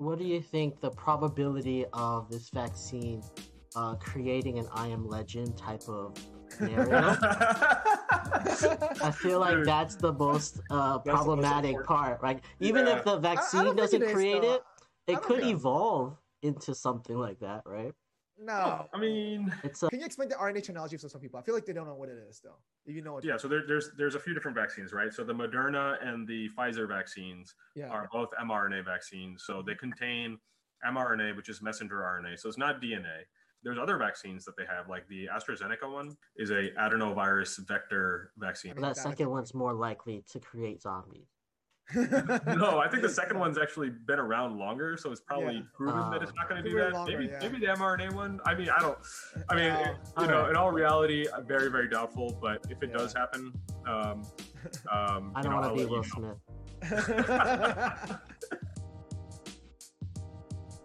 what do you think the probability of this vaccine uh, creating an I am legend type of scenario? I feel like Dude. that's the most uh, the most problematic part. right? even Yeah. if the vaccine doesn't it is, create though. it, it could think- evolve into something like that, right? No. I mean, It's a Can you explain the RNA technology for some people? I feel like they don't know what it is, though. If you know what, yeah. So there, there's there's a few different vaccines, right? So the Moderna and the Pfizer vaccines yeah, are both mRNA vaccines. So they contain mRNA, which is messenger RNA. So it's not DNA. There's other vaccines that they have, like the AstraZeneca one is a adenovirus vector vaccine. mean, that that- second one's more likely to create zombies. no, I think the second one's actually been around longer, so it's probably Yeah. proven that it's not going to do that. longer, maybe yeah. maybe the mRNA one. I mean, I don't. I mean, No. it- you know, Alright. in all reality, I'm very very doubtful. But if it Yeah. does happen, um, um, I don't want to be let Will. Smith.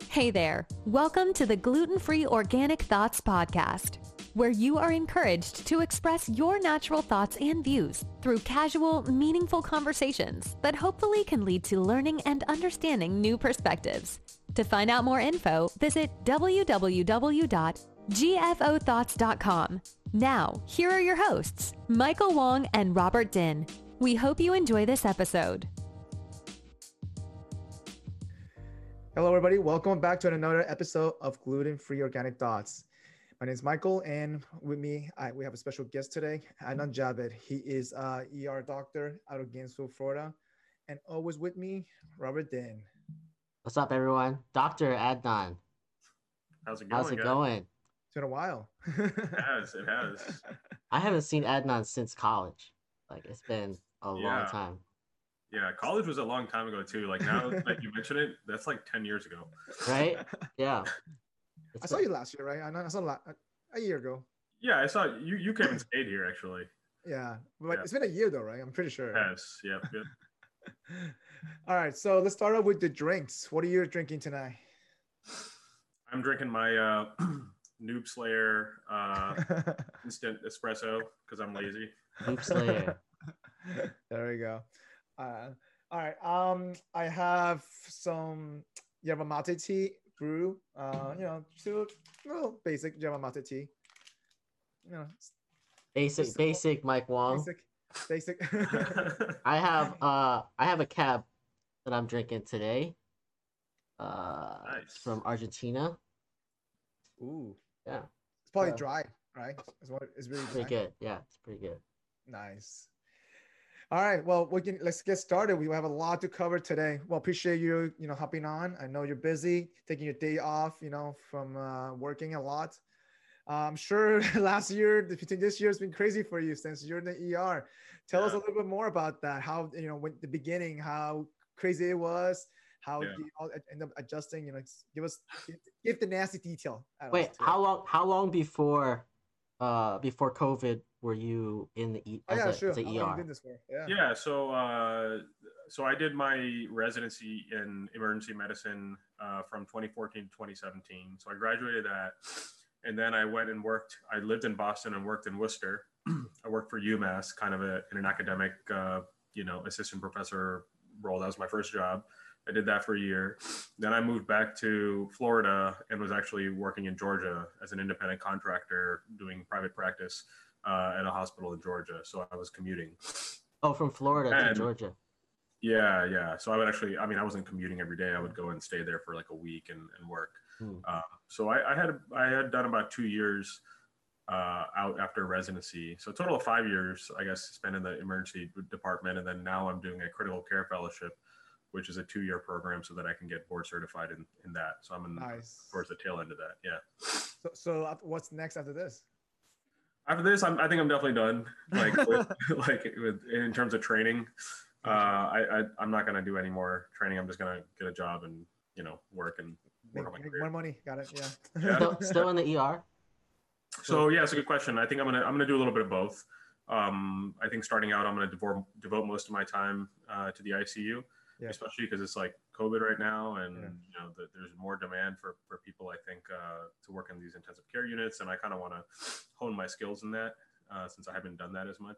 Hey there. Welcome to the Gluten Free Organic Thoughts Podcast, where you are encouraged to express your natural thoughts and views through casual, meaningful conversations that hopefully can lead to learning and understanding new perspectives. To find out more info, visit www.gfothoughts.com. Now, here are your hosts, Michael Wong and Robert Din. We hope you enjoy this episode. Hello, everybody. Welcome back to another episode of Gluten Free Organic Thoughts. My name is Michael, and with me, I, we have a special guest today, Adnan Javed. He is a ER doctor out of Gainesville, Florida, and always with me, Robert Din. What's up, everyone? Dr. Adnan. How's it going? How's it guys? going? It's been a while. It has. It has. I haven't seen Adnan since college. Like it's been a long time. Yeah, college was a long time ago too. Like now that you mention it, that's like ten years ago. Right? Yeah. I saw you last year, right? I know I saw la- a year ago. Yeah, I saw you. You came and stayed here actually. Yeah, but Yeah. it's been a year though, right? I'm pretty sure. Yes. Yeah. Good. All right, so let's start off with the drinks. What are you drinking tonight? I'm drinking my uh, Noob Slayer uh, instant espresso because I'm lazy. Noob Slayer. there we go. Uh, all right. Um, I have some yerba mate tea brew. Uh, you know, two little basic yerba mate tea. You know, Basic, Just- basic Mike Wong. basic, basic. I have uh I have a cab that I'm drinking today. Uh Nice. from Argentina. Ooh, Yeah. it's probably Yeah. dry, right? It's what it's really dry. Pretty good. Yeah, it's pretty good. Nice. All right. Well, we can let's get started. We have a lot to cover today. Well, appreciate you, you know, hopping on. I know you're busy, taking your day off, you know, from uh, working a lot. Uh, I'm sure last year, between this year, has been crazy for you since you're in the ER. Tell us a little bit more about that. How you know, when the beginning, how crazy it was, how Yeah. you all end up adjusting. You know, give us give, give the nasty detail. Wait, how long how long before uh before COVID were you in the E Oh, as yeah, a, sure. as a How long you ER? been this for? Yeah. Yeah. So, uh, so I did my residency in emergency medicine uh, from 2014 to 2017. So I graduated that, and then I went and worked. I lived in Boston and worked in Worcester. I worked for UMass, kind of a, in an academic, uh, you know, assistant professor role. That was my first job. I did that for a year. Then I moved back to Florida and was actually working in Georgia as an independent contractor doing private practice uh, at a hospital in Georgia. So I was commuting. Oh, from Florida to Georgia. Yeah, yeah. So I would actually, I mean, I wasn't commuting every day. I would go and stay there for like a week and, and work. Hmm. Um, so I, I had I had done about two years uh, out after residency. So a total of five years, I guess, spent in the emergency department, and then now I'm doing a critical care fellowship, which is a two year program, so that I can get board certified in, in that. So I'm in Nice. towards the tail end of that. Yeah. So, so what's next after this? After this, I'm, I think I'm definitely done. Like, with, like with, in terms of training, uh, I, I I'm not gonna do any more training. I'm just gonna get a job and you know work and work Make, on my make more money. Got it. Yeah. Yeah. Still, still in the ER? So yeah, it's a good question. I think I'm gonna I'm gonna do a little bit of both. Um, I think starting out, I'm gonna devote devote most of my time uh, to the ICU, Yeah. especially because it's like COVID right now, and Yeah. you know the, there's more demand for for people. I think uh, to work in these intensive care units, and I kind of want to hone my skills in that uh, since I haven't done that as much.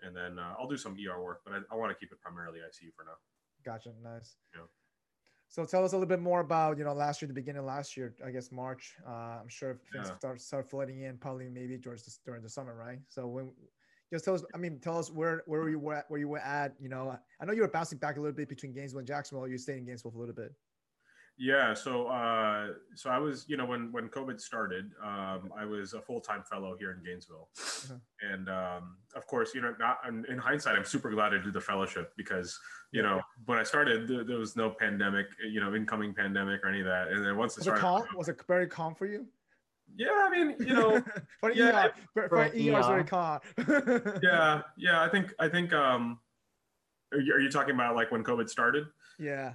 And then uh, I'll do some ER work, but I, I want to keep it primarily ICU for now. Gotcha. Nice. Yeah. So tell us a little bit more about you know last year, the beginning of last year, I guess March. Uh, I'm sure things Yeah. start start flooding in probably maybe towards the, during the summer, right? So when just tell us, I mean, tell us where where you were at, where you were at. You know, I know you were bouncing back a little bit between Gainesville and Jacksonville. You stayed in Gainesville for a little bit. Yeah, so uh, so I was, you know, when when COVID started, um, I was a full time fellow here in Gainesville, Uh-huh. and um, of course, you know, not in in hindsight, I'm super glad I did the fellowship because you know when I started, there, there was no pandemic, you know, incoming pandemic or any of that, and then once it Was it started, calm? Was it very calm for you? Yeah, I mean, you know, for yeah, ER, for, for for an an ER, it's very ER. yeah, yeah, I think I think um, are you, are you talking about like when COVID started? yeah.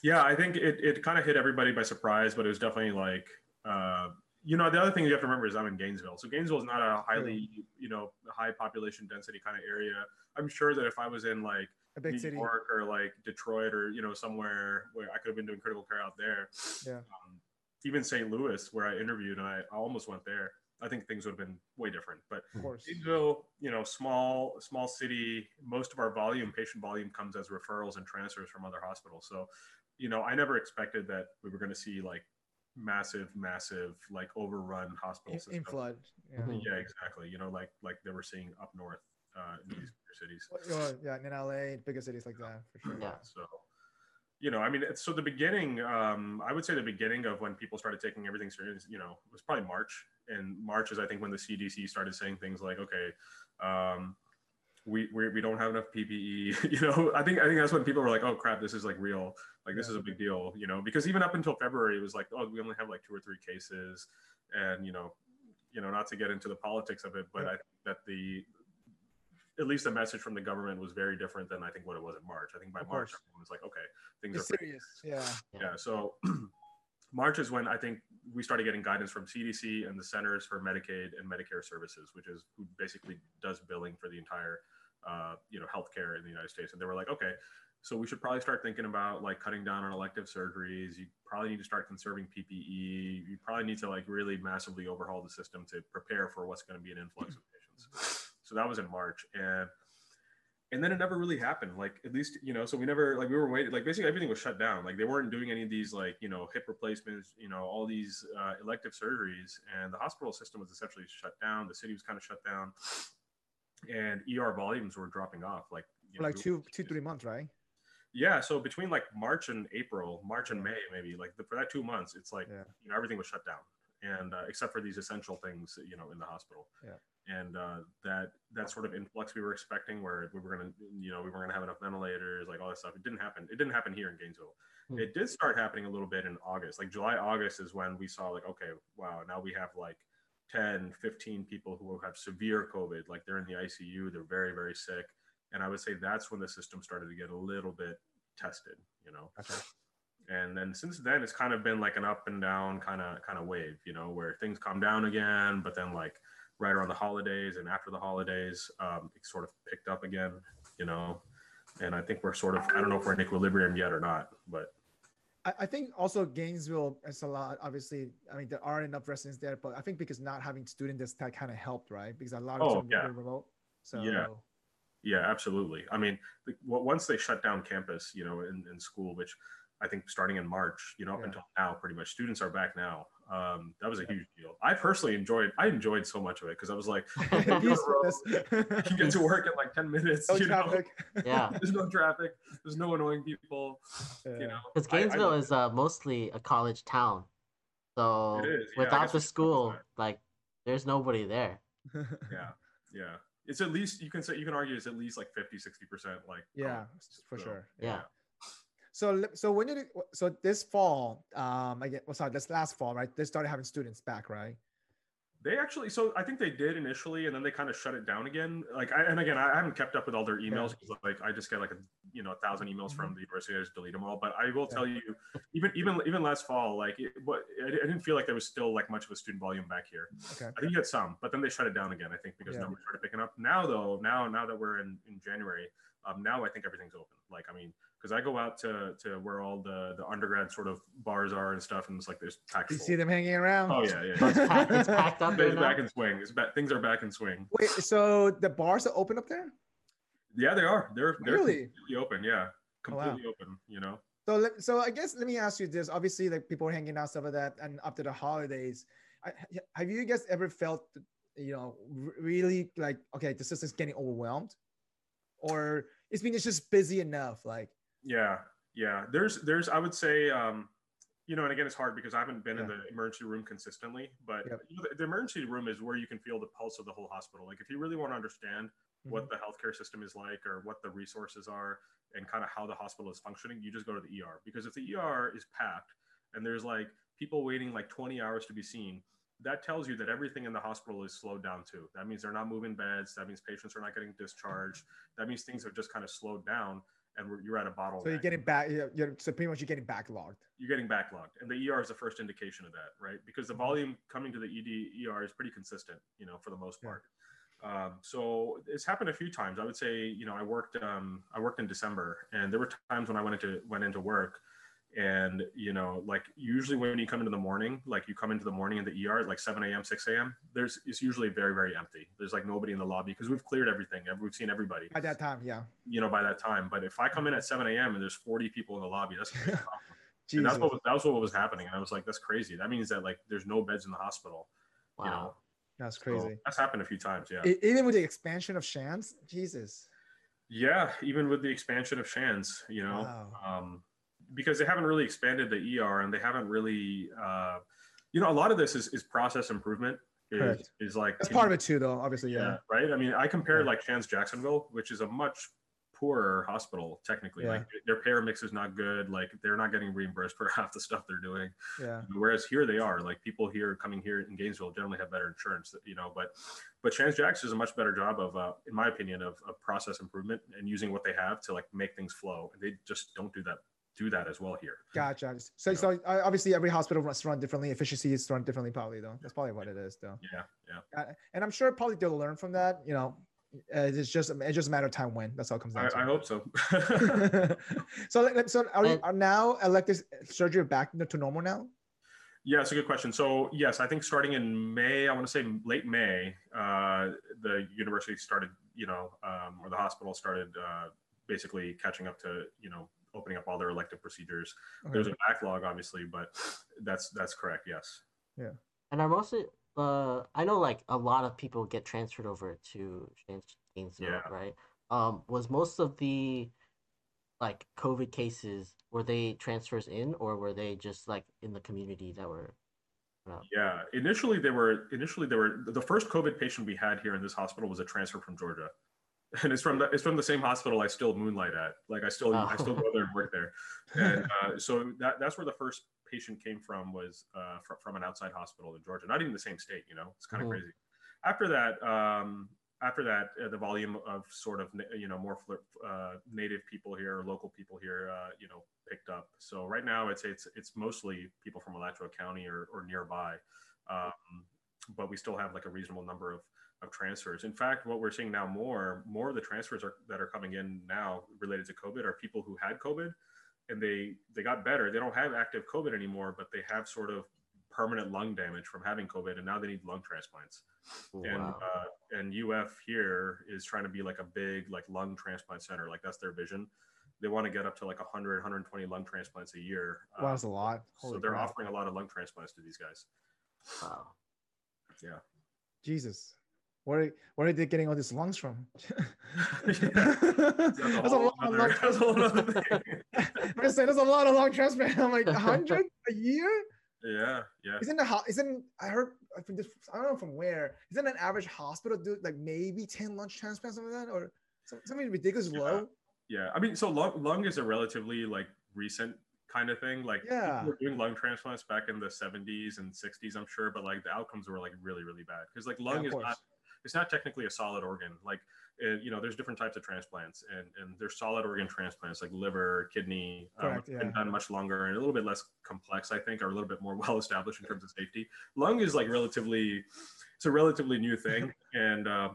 Yeah, I think it, it kind of hit everybody by surprise, but it was definitely like, uh, you know, the other thing you have to remember is I'm in Gainesville. So Gainesville is not a highly, you know, high population density kind of area. I'm sure that if I was in like A big New city. York or like Detroit or, you know, somewhere where I could have been doing critical care out there, Yeah. um, even St. Louis, where I interviewed and I, I almost went there, I think things would have been way different. But Of course. Gainesville, you know, small small city. Most of our volume, patient volume, comes as referrals and transfers from other hospitals. So, you know, I never expected that we were going to see like massive, massive, like overrun hospital In, systems. in flood. Yeah. Mhm. Yeah, exactly. You know, like like they were seeing up north uh, in these bigger cities. Well, yeah, in LA, bigger cities like that for sure. Yeah. So, you know, I mean, it's- so the beginning, um, I would say the beginning of when people started taking everything serious, you know, was probably March. And March is, I think, when the CDC started saying things like, okay, um, we, we, we don't have enough PPE. you know, I think I think that's when people were like, oh crap, this is like real. Like this Yeah. is a big deal. You know, because even up until February, it was like, oh, we only have like two or three cases, and you know, you know, not to get into the politics of it, but Yeah. I think that the at least the message from the government was very different than I think what it was in March. I think by Of March, course. everyone was like, okay, things It's are pretty serious. Yeah. yeah. So March is when I think we started getting guidance from CDC and the Centers for Medicaid and Medicare Services, which is who basically does billing for the entire, uh, you know, healthcare in the United States. And they were like, okay, so we should probably start thinking about like cutting down on elective surgeries. You probably need to start conserving PPE. You probably need to like really massively overhaul the system to prepare for what's going to be an influx of patients. So that was in March, and and then it never really happened. Like at least you know so we never like we were waiting like basically everything was shut down. Like they weren't doing any of these like you know hip replacements you know all these uh, elective surgeries and the hospital system was essentially shut down. The city was kind of shut down. And er volumes were dropping off like you know, like two, two, three months, right? yeah so between like march and april march and may maybe like the, for that two months it's like Yeah. you know everything was shut down. And uh, except for these essential things you know in the hospital. Yeah. And uh, that that sort of influx we were expecting where we were gonna you know we were gonna have enough ventilators like all that stuff it didn't happen it didn't happen here in gainesville Hmm. it did start happening a little bit in august like july august is when we saw like okay wow now we have like 10 15 people who have severe covid like they're in the icu they're very very sick and i would say that's when the system started to get a little bit tested you know Gotcha. and then since then it's kind of been like an up and down kind of kind of wave you know where things calm down again but then like right around the holidays and after the holidays um, it sort of picked up again you know and i think we're sort of i don't know if we're in equilibrium yet or not but I, I think also Gainesville is a lot. Obviously, I mean there aren't enough residents there, but I think because not having students that kind of helped, right? Because a lot of Oh, them yeah. were remote. So Yeah. yeah absolutely i mean the, once they shut down campus you know in, in school which i think starting in march you know up Yeah. until now pretty much students are back now um, that was a Yeah. huge deal i personally enjoyed i enjoyed so much of it because i was like Peacefulness. you can get to work in like 10 minutes no you know? Yeah. there's no traffic there's no annoying people Yeah. you know Because I- I Gainesville is uh, mostly a college town, so It is, yeah, without the school, like there's nobody there. yeah yeah it's at least you can say you can argue it's at least like 50 60 percent like yeah, college, for so, sure. Yeah. So so when did it, so this fall, um, I get well, sorry, this last fall, right? They started having students back, right? They actually, so I think they did initially, and then they kind of shut it down again. Like, I, and again, I haven't kept up with all their emails because, like, I just get like a you know a thousand emails from the university. I just delete them all. But I will Yeah. tell you, even even even last fall, like, it, what I I didn't feel like there was still like much of a student volume back here. Okay. I think you had some, but then they shut it down again. I think because Yeah. numbers started picking up. Now though, now now that we're in in January, um, now I think everything's open. Like, I mean, because I go out to to where all the the undergrad sort of bars are and stuff, and it's like there's packed. You full. see them hanging around. Oh yeah, yeah. It's packed, it's packed up there It's back in swing. It's back, things are back in swing. Wait, so the bars are open up there? Yeah, they are. They're they're Really? completely open. Yeah, Oh, wow. completely open. You know. So, let- so I guess let me ask you this. Obviously, like people are hanging out, stuff like that, and after the holidays. I, have you guys ever felt, you know, really like, okay, the system's getting overwhelmed, or it's been it's just busy enough? Like, Yeah, yeah. There's, there's. I would say, um, you know, and again, it's hard because I haven't been in the emergency room consistently. But Yep. you know, the, the emergency room is where you can feel the pulse of the whole hospital. Like, if you really want to understand Mm-hmm. what the healthcare system is like, or what the resources are, and kind of how the hospital is functioning, you just go to the ER. Because if the ER is packed and there's like people waiting like 20 hours to be seen, that tells you that everything in the hospital is slowed down too. That means they're not moving beds. That means patients are not getting discharged. That means things have just kind of slowed down, and we're, you're at a bottleneck. so you're getting back. You're, you're so pretty much you're getting backlogged. you're getting backlogged, and the ER is the first indication of that, right? Because the volume coming to the ED ER is pretty consistent, you know, for the most Yeah. part. Um, so it's happened a few times. I would say, you know, I worked um, I worked in December, and there were times when I went into went into work, and you know, like usually when you come into the morning, like you come into the morning in the ER at like 7 a.m., 6 a.m. There's it's usually very very empty. There's like nobody in the lobby because we've cleared everything. We've seen everybody, At that time, yeah. you know, by that time. But if I come in at 7 a.m. and there's 40 people in the lobby, that's a. And that's what was, that was what was happening, and I was like, "That's crazy. That means that like there's no beds in the hospital." Wow. You know, That's So crazy. that's happened a few times. Yeah, E- Even with the expansion of Shands, Jesus. yeah. Even with the expansion of Shands, you know, Wow. um, because they haven't really expanded the ER, and they haven't really, uh, you know, a lot of this is, is process improvement. Is, Correct. is like That's part of it too, though. Obviously, yeah. yeah. right. I mean, I compared Yeah. like Shands Jacksonville, which is a much poorer hospital technically. Yeah. Like their payer mix is not good. Like they're not getting reimbursed for half the stuff they're doing. Yeah. Whereas here they are, like people here coming here in Gainesville generally have better insurance, you know. But but Shands Jax does a much better job of, uh, in my opinion, of, of process improvement and using what they have to like make things flow. And they just don't do that do that as well here. Gotcha. So, so uh, obviously every hospital runs run differently. Efficiency is run differently, probably though. That's probably what it is, though. Yeah, yeah. Uh, and I'm sure probably they'll learn from that. You know, it's just it's just a matter of time when. That's all it comes down I, to. I hope so. so, so are, you, are now elective surgery back to normal now? yeah, it's a good question. So yes, I think starting in May, I want to say late May, uh, the university started, you know, um, or the hospital started uh, basically catching up to, you know, opening up all their elective procedures. Okay. There's a backlog, obviously, but that's that's correct. Yes. Yeah. And are mostly uh I know like a lot of people get transferred over to Gainesville, Yeah. right? Um was most of the like COVID cases were they transfers in or were they just like in the community that were Yeah, initially they were initially they were the first COVID patient we had here in this hospital was a transfer from Georgia, and it's from the it's from the same hospital I still moonlight at. Like I still I still Oh. go there and work there, and uh, so that that's where the first patient came from was uh, fr- from an outside hospital in Georgia, not even the same state. You know, it's kind of Mhm. crazy. After that, um, after that, uh, the volume of sort of you know more flir- uh, native people here, or local people here, uh, you know, picked up. So right now, it's it's it's mostly people from Alachua County or, or nearby, um, but we still have like a reasonable number of of transfers. In fact, what we're seeing now more more of the transfers are, that are coming in now related to COVID are people who had COVID and they they got better. They don't have active COVID anymore, but they have sort of permanent lung damage from having COVID, and now they need lung transplants and uh, and UF here is trying to be like a big like lung transplant center. Like that's their vision. They want to get up to like 100, 120 lung transplants a year. Wow, that's a lot. so they're crap. offering a lot of lung transplants to these guys. wow. Yeah. Jesus. Where are, where are they getting all these lungs from? That's that's a lot of lung that's a other thing. I'm saying there's a lot of lung transplant. I'm like, 100 a year? yeah, yeah. Isn't the isn't I heard I think this I don't know from where isn't an average hospital do like maybe 10 lung transplants something like that or something ridiculous Yeah. low? Yeah, I mean, so lung, lung is a relatively like recent kind of thing. Like Yeah. people were doing lung transplants back in the 70s and 60s, I'm sure, but like the outcomes were like really, really bad because like lung of is course. not it's not technically a solid organ. Like uh, you know, there's different types of transplants, and and there's solid organ transplants like liver, kidney. Um, Correct, yeah. done much longer and a little bit less complex, I think, or a little bit more well established in terms of safety. Lung is like relatively, it's a relatively new thing, and uh,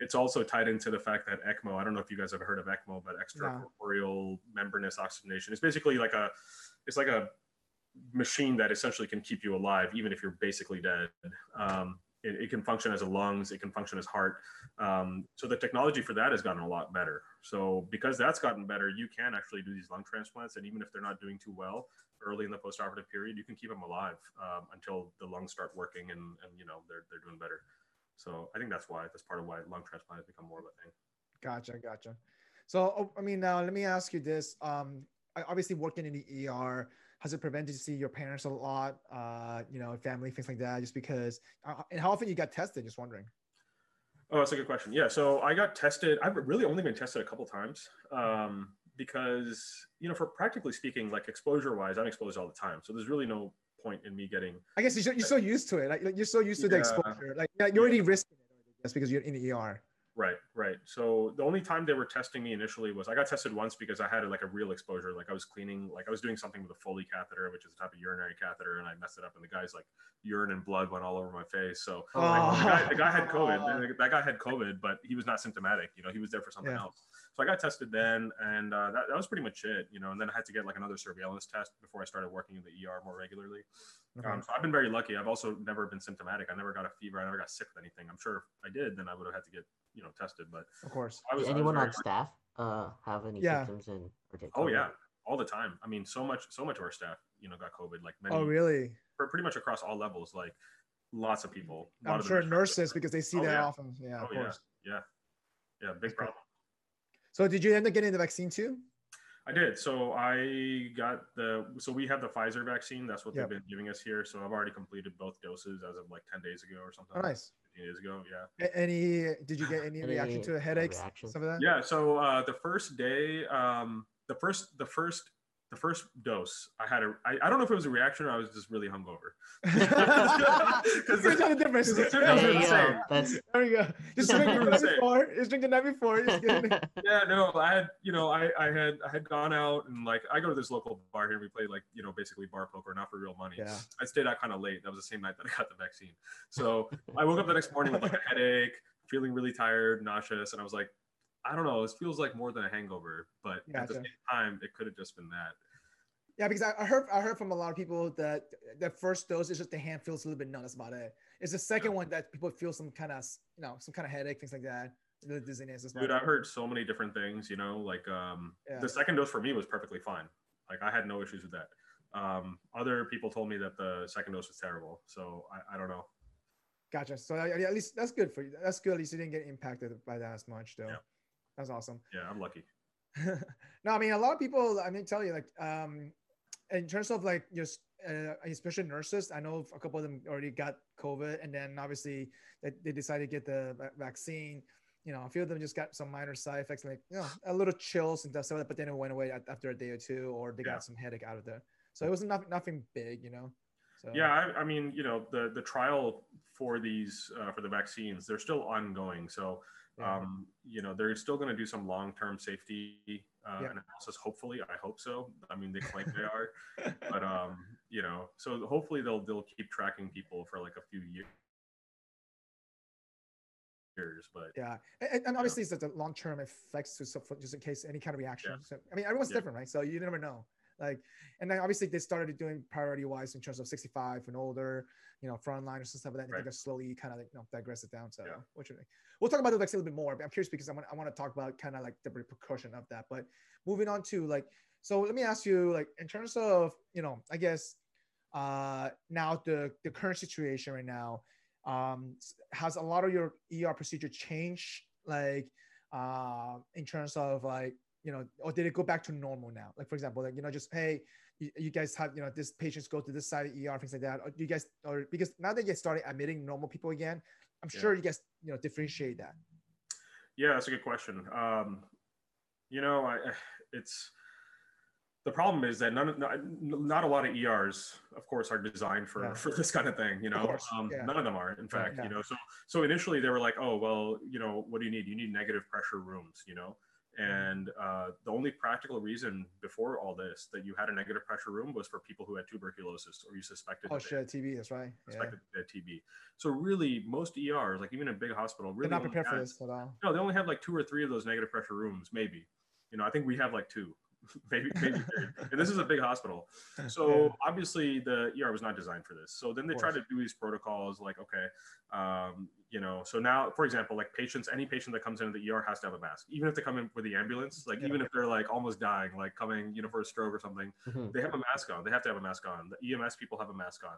it's also tied into the fact that ECMO. I don't know if you guys have heard of ECMO, but extracorporeal membranous oxygenation. It's basically like a, it's like a machine that essentially can keep you alive even if you're basically dead. Um, it, it, can function as a lungs, it can function as heart. Um, so the technology for that has gotten a lot better. So because that's gotten better, you can actually do these lung transplants, and even if they're not doing too well early in the postoperative period, you can keep them alive um, until the lungs start working and, and you know they're they're doing better. So I think that's why that's part of why lung transplant has become more of a thing. Gotcha, gotcha. So oh, I mean, now let me ask you this: um, obviously, working in the ER has it prevented you to see your parents a lot? Uh, you know, family things like that, just because. Uh, and how often you got tested? Just wondering. Oh, that's a good question. Yeah, so I got tested. I've really only been tested a couple times um, because, you know, for practically speaking, like exposure wise, I'm exposed all the time. So there's really no point in me getting. I guess you're, you're so used to it. Like you're so used to yeah. the exposure. Like you're already risking it, I guess, because you're in the ER. Right, right. So the only time they were testing me initially was I got tested once because I had like a real exposure. Like I was cleaning, like I was doing something with a Foley catheter, which is a type of urinary catheter, and I messed it up, and the guy's like urine and blood went all over my face. So oh. like, the, guy, the, guy, had COVID. That guy had COVID, but he was not symptomatic. You know, he was there for something yeah. else. So I got tested then, and uh, that, that was pretty much it. You know, and then I had to get like another surveillance test before I started working in the ER more regularly. Okay. Um, so I've been very lucky. I've also never been symptomatic. I never got a fever. I never got sick with anything. I'm sure if I did, then I would have had to get you know tested. But of course, was, anyone on staff uh, have any yeah. symptoms and Oh yeah, all the time. I mean, so much, so much of our staff, you know, got COVID. Like many. Oh really? Pretty much across all levels. Like lots of people. I'm sure nurses because they see oh, that yeah. often. Yeah, oh, of course. Yeah, yeah, yeah big problem. So did you end up getting the vaccine too? I did. So I got the so we have the Pfizer vaccine. That's what yep. they've been giving us here. So I've already completed both doses as of like ten days ago or something. Oh, nice. 15 days ago, yeah. Any? Did you get any, any reaction to the headaches? Some of that? Yeah. So uh, the first day, um, the first the first the first dose, I had a, I, I don't know if it was a reaction or I was just really hungover. Because there's no difference. The There you go. That's... There you go. Just drink the night before. Just drink the night before. yeah, no, I had, you know, I, I had, I had gone out and like, I go to this local bar here. We play like, you know, basically bar poker, not for real money. Yeah. I stayed out kind of late. That was the same night that I got the vaccine. So I woke up the next morning with like a headache, feeling really tired, nauseous, and I was like, I don't know. It feels like more than a hangover, but gotcha. at the same time, it could have just been that. Yeah, because I, heard I heard from a lot of people that the first dose is just the hand feels a little bit numb. That's about it. It's the second yeah. one that people feel some kind of you know some kind of headache, things like that. The dizziness. Dude, I've heard so many different things. You know, like um, yeah. the second dose for me was perfectly fine. Like I had no issues with that. Um, other people told me that the second dose was terrible. So I, I don't know. Gotcha. So at least that's good for you. That's good. At least you didn't get impacted by that as much, though. That's awesome. Yeah, I'm lucky. no, I mean a lot of people. I mean, tell you like um, in terms of like just uh, especially nurses, I know a couple of them already got COVID, and then obviously they, they decided to get the vaccine. You know, a few of them just got some minor side effects, like you know, a little chills and stuff, like that, but then it went away after a day or two, or they yeah. got some headache out of it. So it was not, nothing big, you know. So. Yeah, I, I, mean, you know, the the trial for these uh, for the vaccines, they're still ongoing. So um, you know, they're still going to do some long-term safety uh, yeah. analysis. Hopefully, I hope so. I mean, they claim they are, but um, you know, so hopefully they'll they'll keep tracking people for like a few years. But yeah, and, and obviously, it's the long-term effects to just in case any kind of reaction. Yeah. So, I mean, everyone's yeah. different, right? So you never know. Like, and then obviously they started doing priority wise in terms of 65 and older, you know, frontliners and stuff like that. Right. They just slowly kind of like, you know, digress it down. So, yeah. what you think? We'll talk about the vaccine a little bit more. But I'm curious because I want I want to talk about kind of like the repercussion of that. But moving on to like, so let me ask you, like, in terms of, you know, I guess uh now the the current situation right now, um, has a lot of your ER procedure changed, like, uh, in terms of like you know, or did it go back to normal now? Like for example, like you know, just hey, you, you guys have you know this patients go to this side of ER things like that. Or you guys or because now they get started admitting normal people again, I'm yeah. sure you guys you know differentiate that. Yeah, that's a good question. Um, you know, I, it's the problem is that none not, not a lot of ERs, of course, are designed for yeah. for this kind of thing. You know, um, yeah. none of them are. In fact, yeah. you know, so so initially they were like, oh well, you know, what do you need? You need negative pressure rooms. You know, and uh, the only practical reason before all this that you had a negative pressure room was for people who had tuberculosis or you suspected. Oh, shit, TB. That's right. Suspected yeah. TB. So really, most ERs, like even a big hospital, really They're not prepared had, for this at all. No, they only have like two or three of those negative pressure rooms, maybe. You know, I think we have like two. baby, baby period. And this is a big hospital. So Yeah. obviously the ER was not designed for this. So then they try to do these protocols like, okay, um, you know, so now, for example, like patients, any patient that comes into the ER has to have a mask, even if they come in with the ambulance, like Yeah. even if they're like almost dying, like coming, you know, for a stroke or something, Mhm. they have a mask on. They have to have a mask on. The EMS people have a mask on.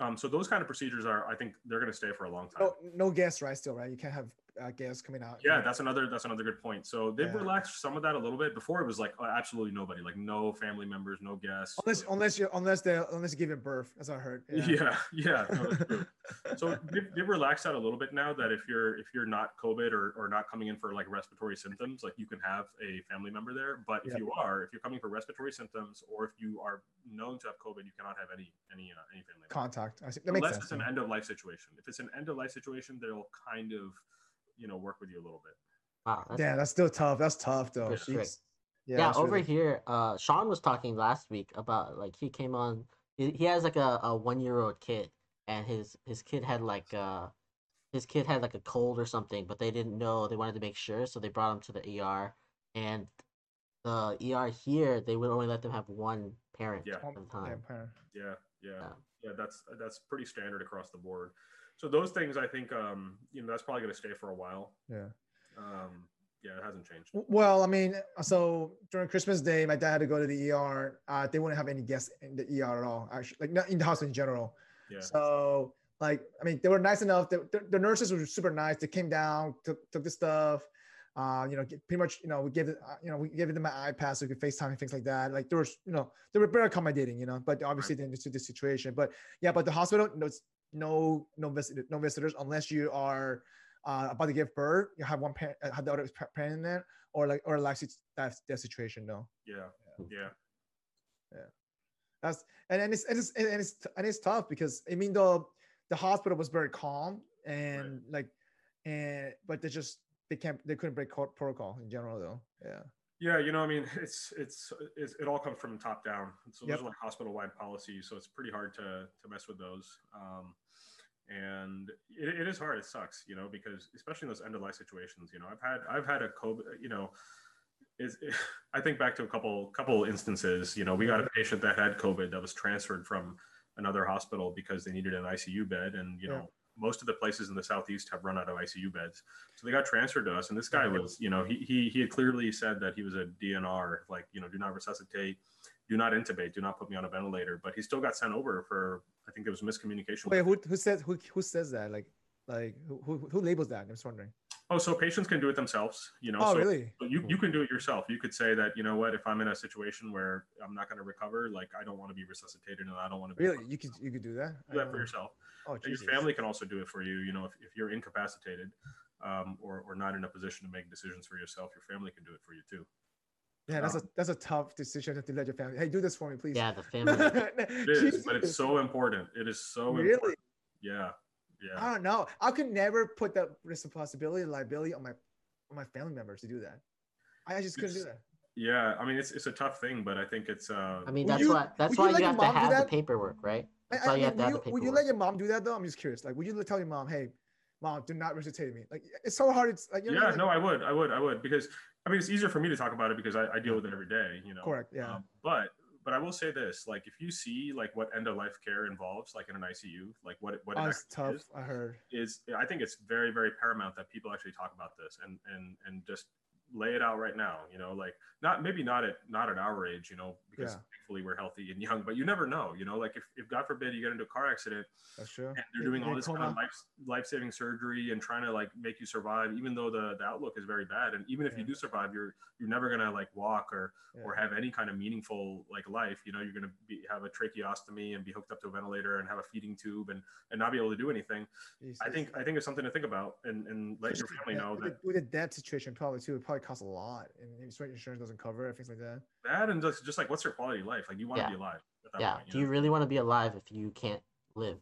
Um, so those kind of procedures are, I think, they're going to stay for a long time. No, no guests, right? Still, right? You can't have uh, guests coming out. Yeah, that's another that's another good point. So they've Yeah. relaxed some of that a little bit. Before it was like oh, absolutely nobody, like no family members, no guests. unless unless you unless they unless you give it birth, as I heard. yeah, yeah. no, so they've, they've relaxed that a little bit now that if you're if you're not COVID or, or not coming in for like respiratory symptoms, like you can have a family member there. But if Yeah. you are, if you're coming for respiratory symptoms or if you are known to have COVID, you cannot have any any uh, any family member. Contact. I see. That makes Unless sense. it's an end of life situation. If it's an end of life situation, they'll kind of you know work with you a little bit. Wow, that's Yeah, that's still tough. That's tough though. Super strict. Jeez. yeah, over really- here uh sean was talking last week about like he came on he, he has like a, a one year old kid and his his kid had like uh his kid had like a cold or something but they didn't know they wanted to make sure so they brought him to the er and the er here they would only let them have one parent Yeah. at a Yeah, time parent. Yeah, yeah, Yeah. yeah. That's that's pretty standard across the board. So those things, I think, um, you know, that's probably going to stay for a while. Yeah. Um, yeah, it hasn't changed. Well, I mean, so during Christmas Day, my dad had to go to the ER. Uh, they wouldn't have any guests in the ER at all. Actually, like not in the hospital in general. Yeah, So, like, I mean, they were nice enough. The, the, the nurses were super nice. They came down, took took the stuff. Uh, you know, pretty much, you know, we gave it, uh, you know, we gave them an iPad so we could FaceTime and things like that. Like, there was, you know, they were very accommodating, you know, but obviously they understood the situation. But yeah, but the hospital, no, it's no, no visit, no visitors unless you are uh, about to give birth. You have one parent, uh, have the other parent in there, or like, or like that's that situation. No, yeah, yeah, Yeah. that's and, and it's and it's and it's and it's tough because I mean the the hospital was very calm and like and but they just they can't they couldn't break protocol in general though. Yeah. yeah. You know, I mean, it's it's, it's it all comes from top down. So Yep. those are like hospital-wide policies. So it's pretty hard to to mess with those. Um, and it, it is hard. It sucks, you know, because especially in those end of life situations. You know, I've had I've had a COVID. You know, is I think back to a couple couple instances. You know, we got a patient that had COVID that was transferred from another hospital because they needed an ICU bed, and you Yeah. know, most of the places in the southeast have run out of ICU beds, so they got transferred to us. And this guy was, you know, he he he had clearly said that he was a DNR, like you know, do not resuscitate, do not intubate, do not put me on a ventilator. But he still got sent over for I think there was miscommunication. Wait, who who says who who says that? Like like who who, labels that? I'm just wondering. Oh, so patients can do it themselves, you know. Oh, so really? so you, you can do it yourself. You could say that, you know what, if I'm in a situation where I'm not going to recover, like I don't want to be resuscitated and I don't want to be Really? You could you could do that? do that for yourself. Oh, your family can also do it for you. You know, if, if you're incapacitated um, or, or not in a position to make decisions for yourself, your family can do it for you too. Yeah, that's a that's a tough decision to let your family. Hey, do this for me, please. yeah the family It is, but it's so important. It is so really. important. Yeah. Yeah. I don't know. I could never put that responsibility, liability on my on my family members to do that. I just couldn't do that. Yeah. I mean, it's, it's a tough thing, but I think it's, uh, i mean that's you- why that's would you why you have to have the paperwork right that's I why you mean, have to have would, the you, would you let your mom do that though? I'm just curious. Like, would you tell your mom, "Hey, mom, do not resuscitate me"? Like, it's so hard. It's like, you know, yeah, like- no, I would, I would, I would, because I mean, it's easier for me to talk about it because I, I deal with it every day, you know. Correct, yeah. Um, but but I will say this: like, if you see like what end of life care involves, like in an ICU, like what what it oh, tough. is, I heard. is I think it's very very paramount that people actually talk about this and and and just lay it out right now. You know, like not maybe not at not at our age, you know, because Yeah. thankfully we're healthy and young, but you never know. You know, like if, if God forbid you get into a car accident That's true. and they're Yeah, doing all yeah, this kind of life life saving surgery and trying to like make you survive, even though the, the outlook is very bad. And even if you do survive, you're you're never gonna like walk or or have any kind of meaningful like life. You know, you're gonna be have a tracheostomy and be hooked up to a ventilator and have a feeding tube and and not be able to do anything. I think I think it's something to think about and and let your family know with that with the debt situation probably too. Probably costs a lot, and insurance insurance doesn't cover it, things like that. that and just just like what's your quality of life? Like you want to be alive at that yeah point. do you really want to be alive if you can't live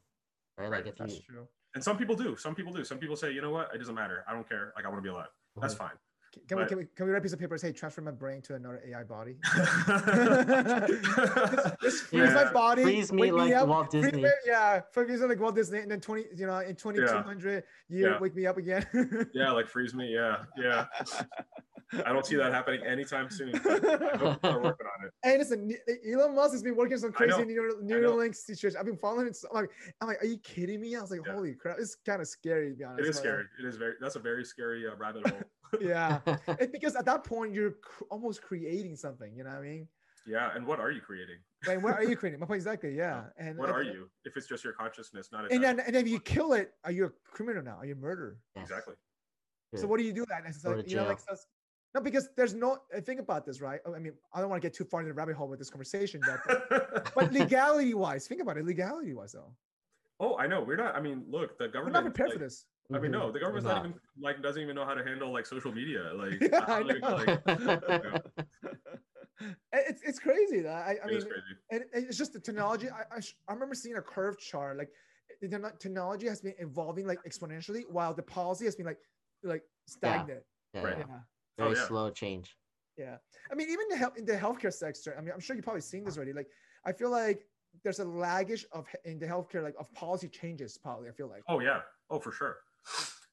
right, Right, like if That's you true. And some people do. Some people do. Some people say, you know what? It doesn't matter. I don't care. Like I want to be alive. That's Mhm. fine. Can, can we can we can we write a piece of paper? and Say transfer my brain to another AI body. yeah. Just freeze my body. freeze me wake like up, Walt freeze Disney. me- yeah, freeze me like Walt Disney, and then twenty, you know, in twenty two hundred year, Yeah. wake me up again. Yeah, like freeze me. Yeah, yeah. I don't see that happening anytime soon. but I hope they're working on it. Hey, listen, Elon Musk has been working on some crazy neural, know. Neuralink situation. I've been following it. So, I'm like, I'm like, are you kidding me? I was like, Yeah. holy crap, it's kind of scary to be honest. It is but, scary. It is very. That's a very scary uh, rabbit hole. Yeah, It's because at that point you're cr- almost creating something. You know what I mean? yeah. And what are you creating? Like, what are you creating? My point exactly. Yeah. And What and- are you? If it's just your consciousness, not a And then, and if you kill it, are you a criminal now? Are you a murderer? Yes. exactly. So what do you do that? Like, you know, like so- no, because there's no. uh, Think about this, right? I mean, I don't want to get too far into the rabbit hole with this conversation, but but legality wise, think about it. Legality wise, though, oh, I know. We're not. I mean, look, the government. we're government. not prepared like, for this. I mean, no, Mhm. the government's We're not even like doesn't even know how to handle like social media. Like, Yeah, I are they gonna, know. like, it's it's crazy. That I, I it mean, is crazy. and, and it's just the technology. I, I, I remember seeing a curve chart. Like the technology has been evolving like exponentially, while the policy has been like like stagnant. Yeah, Right. yeah. Yeah. Oh, Very yeah. slow change. Yeah. I mean, even the health in the healthcare sector. I mean, I'm sure you've probably seen this already. Like, I feel like there's a laggish of in the healthcare like of policy changes. Probably, I feel like. Oh yeah. Oh for sure.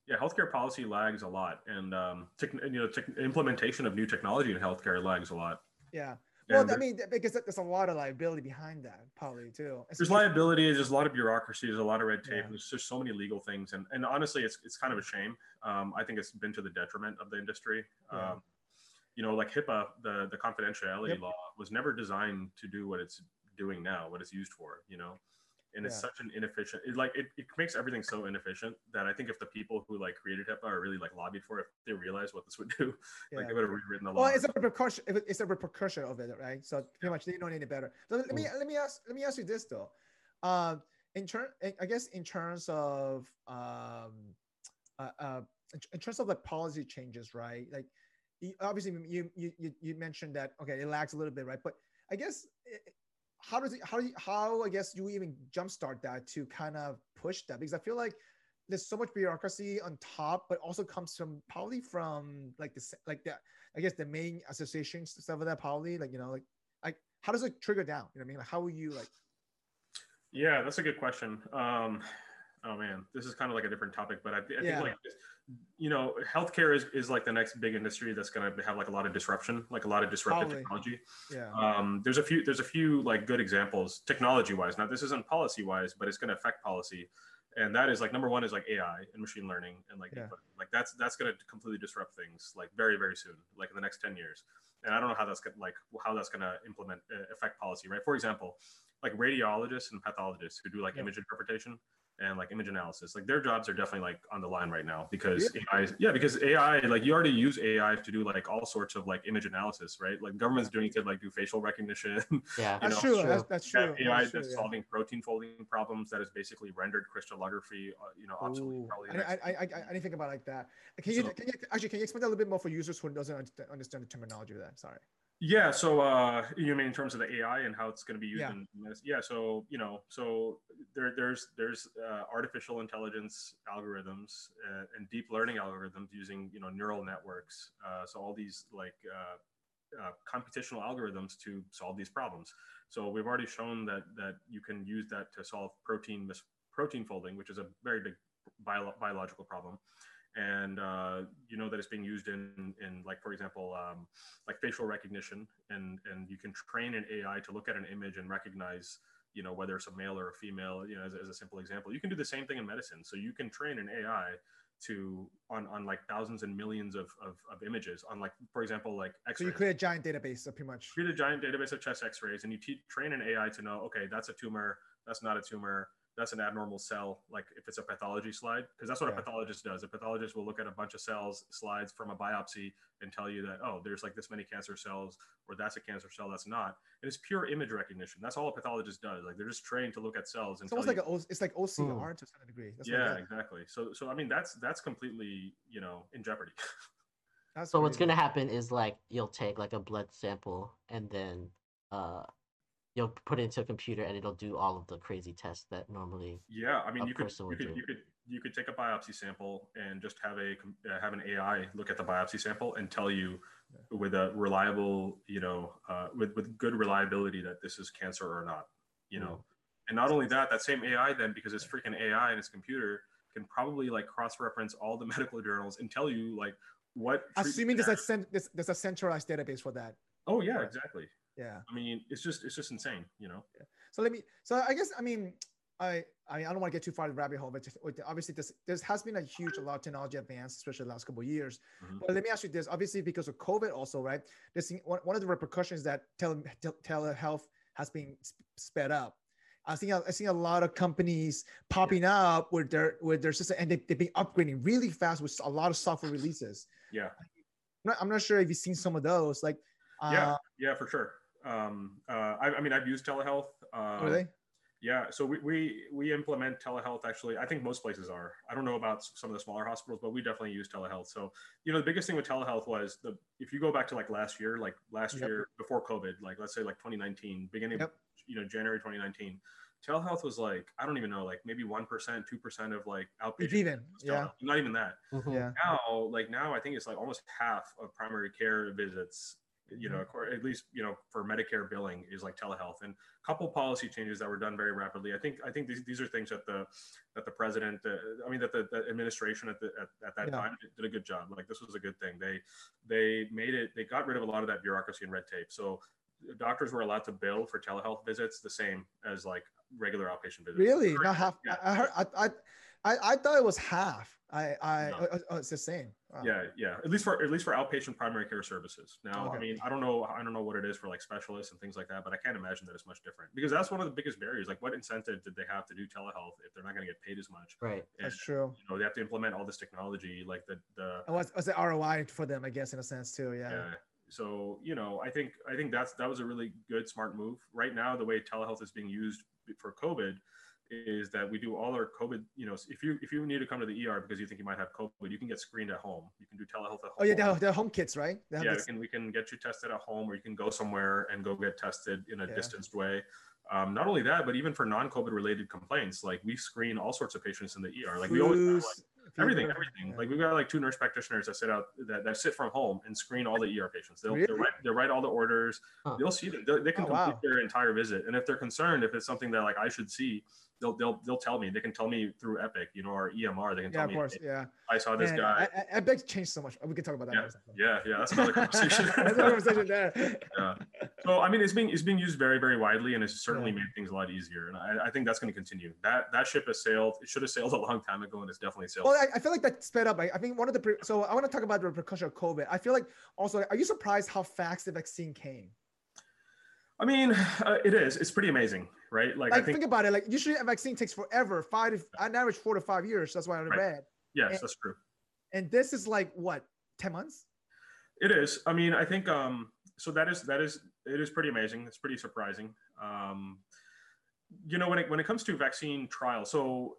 Yeah, healthcare policy lags a lot, and um, tech, you know, tech, implementation of new technology in healthcare lags a lot. Yeah. Well, I mean, because there's a lot of liability behind that, probably too. there's liability there's a lot of bureaucracy there's a lot of red tape Yeah. there's just so many legal things and, and honestly it's, it's kind of a shame um, i think it's been to the detriment of the industry Yeah. um, you know like hipaa the, the confidentiality Yep. law was never designed to do what it's doing now what it's used for you know and it's Yeah. such an inefficient it like it, it makes everything so inefficient that i think if the people who like created hipaa are really like lobbied for it if they realize what this would do like they would have rewritten the law Well, it's a repercussion. It's a repercussion of it, right? So pretty much they don't need it better. So let me let me ask let me ask you this though. Um, in turn, I guess in terms of um, uh, uh, in- terms of like policy changes, right? Like, obviously you you you, you mentioned that okay, it lags a little bit, right? But I guess how does it how do you, how I guess you even jumpstart that to kind of push that because I feel like there's so much bureaucracy on top, but also comes from probably from like the like the I guess the main associations stuff of that probably like you know like like how does it trigger down? You know what I mean? Like how will you like Yeah, that's a good question. Um, oh man, this is kind of like a different topic, but I, I Yeah. think like you know, healthcare is, is like the next big industry that's going to have like a lot of disruption, like a lot of disruptive Probably. technology. yeah Um, there's a few there's a few like good examples technology wise. Now this isn't policy wise, but it's going to affect policy. And that is like number one is like AI and machine learning and like Yeah. like that's that's going to completely disrupt things like very very soon, like in the next ten years. And I don't know how that's gonna like how that's going to implement uh, affect policy, right? For example, like radiologists and pathologists who do like Yeah. image interpretation and like image analysis, like their jobs are definitely like on the line right now because AI, yeah, because AI, like you already use AI to do like all sorts of like image analysis, right? Like government's doing it to like do facial recognition. Yeah. you that's know, true true. that's, that's true that AI that's true, that's yeah. solving protein folding problems that is basically rendered crystallography, uh, you know, obsolete Ooh, probably. I, I, I, I, I didn't think about it like that. Can you, So- can you actually can you explain that a little bit more for users who doesn't understand, understand the terminology of that? Sorry. Yeah. So uh, you mean in terms of the AI and how it's going to be used Yeah. in medicine? Yeah. So you know, so there, there's there's uh, artificial intelligence algorithms uh, and deep learning algorithms using you know neural networks. Uh, so all these like uh, uh, computational algorithms to solve these problems. So we've already shown that that you can use that to solve protein mis- protein folding, which is a very big bio- biological problem and uh, you know that it's being used in in like for example um, like facial recognition and and you can train an ai to look at an image and recognize you know whether it's a male or a female you know as, as a simple example. You can do the same thing in medicine. So you can train an ai to on on like thousands and millions of of, of images on like for example like x-rays so you create a giant database, so pretty much. create a giant database of chest x-rays and you te- train an ai to know okay that's a tumor that's not a tumor that's an abnormal cell like if it's a pathology slide because that's what Yeah. a pathologist does. A pathologist will look at a bunch of cells slides from a biopsy and tell you that oh there's like this many cancer cells or that's a cancer cell that's not and it's pure image recognition. That's all a pathologist does. Like they're just trained to look at cells and It's almost tell like you- a, O- it's like OCR to some degree. That's yeah exactly. So so i mean that's that's completely you know in jeopardy. That's So what's gonna happen is like you'll take like a blood sample and then uh you'll put it into a computer and it'll do all of the crazy tests that normally Yeah, I mean, a you could, person you could, you could, you could take a biopsy sample and just have a uh, have an AI look at the biopsy sample and tell you with a reliable, you know, uh, with with good reliability that this is cancer or not, you know. And not only that, that same AI then, because it's freaking AI and it's computer, can probably like cross reference all the medical journals and tell you like what Assuming there's a cent- there's, there's a centralized database for that. oh yeah exactly Yeah. i mean it's just it's just insane you know yeah. So let me. So I guess I mean I I, I don't want to get too far in the rabbit hole, but obviously this there has been a huge a lot of technology advance, especially the last couple of years. Mhm. But let me ask you this: obviously because of COVID, also right, this thing- one, one of the repercussions that tele, tel- telehealth has been sp- sped up. I think I see a lot of companies popping up with their with their system, and they, they've been upgrading really fast with a lot of software releases. yeah I'm not, I'm not sure if you've seen some of those. Like, uh, yeah yeah for sure um uh I, I mean i've used telehealth uh really? Yeah, so we, we we implement telehealth actually. I think most places are. I don't know about some of the smaller hospitals, but we definitely use telehealth. So you know, the biggest thing with telehealth was the if you go back to like last year, like last Yep. year before COVID, like let's say like 2019, beginning Yep. you know January 2019, telehealth was like I don't even know, like maybe one percent, two percent of like outpatient. If even, yeah, not even that. Mhm. yeah. Now, like now, I think it's like almost half of primary care visits you know, Mm-hmm. at least you know for Medicare billing is like telehealth, and a couple policy changes that were done very rapidly. I think I think these, these are things that the that the president, uh, I mean that the, the administration at the at, at that Yeah. time did, a good job. Like this was a good thing. They they made it. They got rid of a lot of that bureaucracy and red tape. So doctors were allowed to bill for telehealth visits the same as like regular outpatient visits. Really? Not half. Yeah. I, I heard. I, I I I thought it was half. I I No. oh, oh, it's the same. Wow. Yeah, yeah. At least for at least for outpatient primary care services. Now, I oh, mean, I don't know, I don't know what it is for like specialists and things like that, but I can't imagine that it's much different because that's one of the biggest barriers. Like, what incentive did they have to do telehealth if they're not going to get paid as much? Right. And, That's true. you know, they have to implement all this technology, like the the And what's, what's the ROI for them? I guess in a sense too. Yeah. yeah. So you know, I think I think that's that was a really good smart move. Right now, the way telehealth is being used for COVID is that we do all our COVID. You know, if you if you need to come to the ER because you think you might have COVID, you can get screened at home. You can do telehealth at home. Oh yeah, they're, they're home kits, right? They have yeah, we can we can get you tested at home, or you can go somewhere and go get tested in a Yeah. distanced way. Um, not only that, but even for non-COVID related complaints, like we screen all sorts of patients in the ER. Like we always have, like, everything, everything. Like we've got like two nurse practitioners that sit out that, that sit from home and screen all the ER patients. They'll, Really? they'll, write, they'll write all the orders. Huh. They'll see them. They, they can Oh, complete wow. their entire visit. And if they're concerned, if it's something that like I should see, they'll they'll they'll tell me. They can tell me through Epic, you know, or EMR. They can yeah, tell of me. course. "Hey, Yeah. I saw this Man, guy. I, I, I beg changed so much. We can talk about that. Yeah. Yeah, yeah, that's another conversation. That's a conversation there. yeah. So I mean, it's being it's being used very very widely, and it's certainly Yeah. made things a lot easier. And I, I think that's going to continue. That that ship has sailed. It should have sailed a long time ago, and it's definitely sailed. Well, I, I feel like that sped up. I, I think one of the pre- so I want to talk about the repercussion of COVID. I feel like also, are you surprised how fast the vaccine came? I mean, uh, it is. It's pretty amazing, right? Like, Like, I think, think about it. Like usually a vaccine takes forever, five to on average four to five years. That's why I Right. read. yes, that's true. And this is like what ten months? It is. I mean, I think um, so. That is that is it is pretty amazing. It's pretty surprising. Um, you know, when it when it comes to vaccine trials, so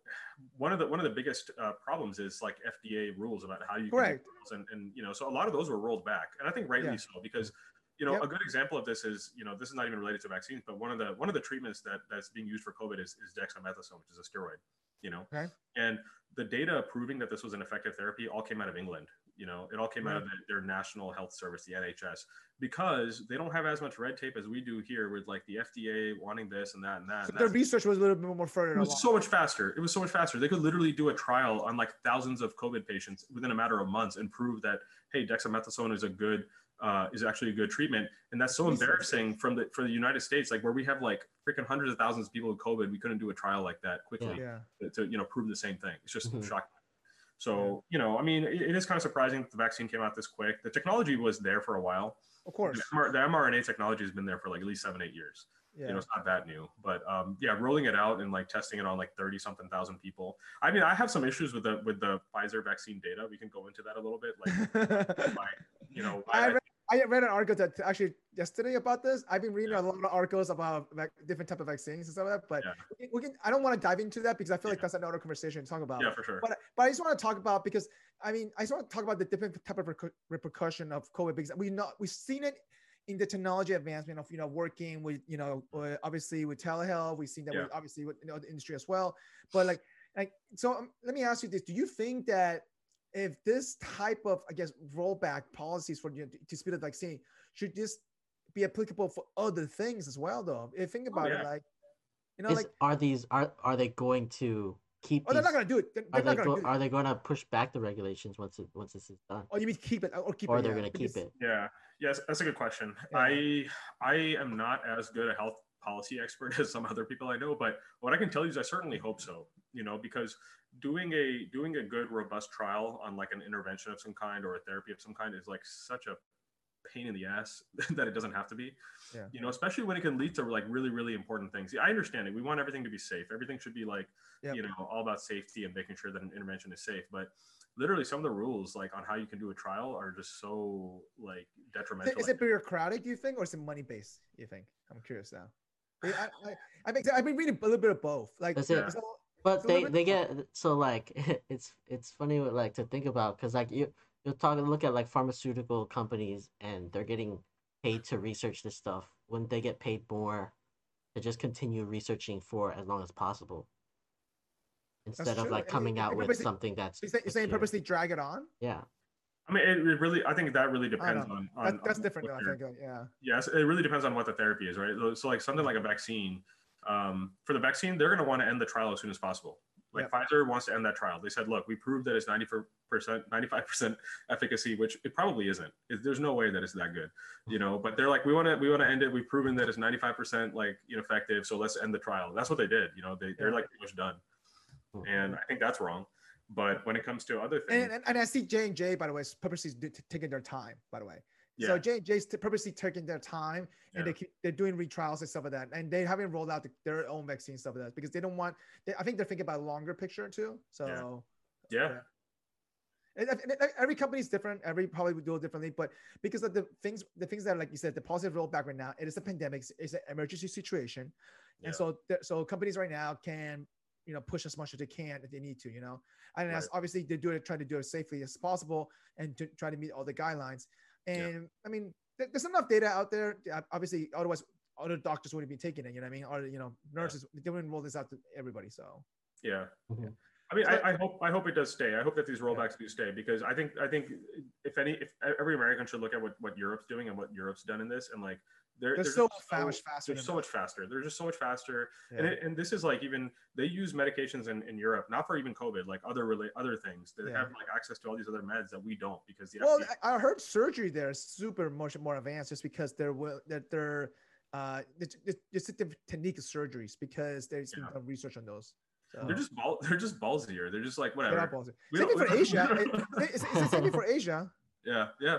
one of the one of the biggest uh, problems is like FDA rules about how you Correct. trials, and and you know, so a lot of those were rolled back, and I think rightly Yeah. so because you know Yep. a good example of this is you know this is not even related to vaccines, but one of the one of the treatments that that's being used for COVID is, is dexamethasone, which is a steroid. You know, Okay. and the data proving that this was an effective therapy all came out of England. You know, it all came out of the, their National Health Service, the NHS, because they don't have as much red tape as we do here with like the FDA wanting this and that and that. So and their that's- research was a little bit more further it along. was so much faster. It was so much faster. They could literally do a trial on like thousands of COVID patients within a matter of months and prove that hey, dexamethasone is a good uh, is actually a good treatment. And that's so embarrassing from the for the United States, like where we have like freaking hundreds of thousands of people with COVID, we couldn't do a trial like that quickly yeah. to, to, you know prove the same thing. It's just Mhm. shocking. So you know, I mean, it, it is kind of surprising that the vaccine came out this quick. The technology was there for a while. Of course. The, MR, the mRNA technology has been there for like at least seven, eight years Yeah. you know, it's not that new, but um, yeah, rolling it out and like testing it on like 30 something thousand people. I mean, I have some issues with the, with the Pfizer vaccine data. We can go into that a little bit. Like, like you know, I I, read, I read an article that actually yesterday about this. I've been reading a lot of articles about like, different type of vaccines and stuff like that. But Yeah. we, can, we can. I don't want to dive into that because I feel like Yeah. that's another conversation to talk about. yeah, for sure. But but I just want to talk about because I mean I just want to talk about the different type of recu- repercussion of COVID because we know we've seen it in the technology advancement of you know working with you know uh, obviously with telehealth we've seen that Yeah. with, obviously with you know, the industry as well but like like so um, let me ask you this do you think that if this type of i guess rollback policies for you know, to speed up the vaccine should this be applicable for other things as well though if you think oh, about Oh, yeah. it like you know Is, like are these are are they going to keep. Oh, they're not gonna do it. They're, they're they gonna go, do are they going to push back the regulations once it once this is done, Oh, you mean keep it or keep or it? Or they're yeah, going to keep it? Yeah, yes, that's a good question. Yeah. I I am not as good a health policy expert as some other people I know, but what I can tell you is I certainly hope so. You know, because doing a doing a good robust trial on like an intervention of some kind or a therapy of some kind is like such a pain in the ass that it doesn't have to be. Yeah. You know, especially when it can lead to like really really important things. Yeah, I understand it. We want everything to be safe. Everything should be like Yep. you know all about safety and making sure that an intervention is safe, but literally some of the rules like on how you can do a trial are just so like Is detrimental. it, is it bureaucratic? Do you think, or is it money based? You think? I'm curious now. I, I, I think I've been reading a little bit of both. Like, Is it- so- But they they get so like it's it's funny what, like to think about because like you you talk look at like pharmaceutical companies and they're getting paid to research this stuff when they get paid more to just continue researching for as long as possible instead of true. like coming out with purposely- something that's you're saying, you're saying purposely drag it on? yeah I mean, it it really. I think that really depends on. on That, that's on different, though, I think. uh, Yeah. Yes, it really depends on what the therapy is, right? So, like something like a vaccine. Um, for the vaccine, they're going to want to end the trial as soon as possible. Like Pfizer wants to end that trial. They said, "Look, we proved that it's ninety percent, ninety-five percent efficacy, which it probably isn't. It, there's no way that it's that good, you know." But they're like, "We want to, we want to end it. We've proven that it's ninety-five percent like ineffective. So let's end the trial." That's what they did. You know, they they're Yeah. like pretty much done, Mhm. and I think that's wrong. But when it comes to other things, And, and, and I see J and J, by the way, is purposely taking their time. By the way, yeah. so Yeah. J and J's purposely taking their time, and Yeah. they keep, they're doing retrials and stuff like that, and they haven't rolled out the, their own vaccine stuff like that because they don't want. They, I think they're thinking about a longer picture too. So yeah, And, and- and every company is different. Every probably would do it differently, but because of the things, the things that, like you said, the positive rollback right now, it is a pandemic, it's an emergency situation, Yeah. and so so companies right now can, you know, push as much as they can if they need to, you know, and that's obviously they do it, try to do it as safely as possible, and to try to meet all the guidelines. And I mean, there- there's enough data out there. Obviously, otherwise, other doctors wouldn't be taking it. You know what I mean? Or you know, nurses they wouldn't roll this out to everybody. So Yeah. Mhm. I mean, So- I, I hope I hope it does stay. I hope that these rollbacks do stay because I think I think if any if every American should look at what, what Europe's doing and what Europe's done in this and like they're They're so much faster They're so us. much faster. They're just so much faster. yeah. And it, and this is like even they use medications in, in Europe not for even COVID like other rela- other things. They Yeah. have like access to all these other meds that we don't because the Well, FDA I heard surgery there is super much more advanced just because they're that they're uh it's, it's a technique of surgeries because there's been Yeah. done research on those. So they're just ball they're just ballsier. They're just like whatever. Same for Asia. It- it's, it's the same for Asia. Yeah, yeah,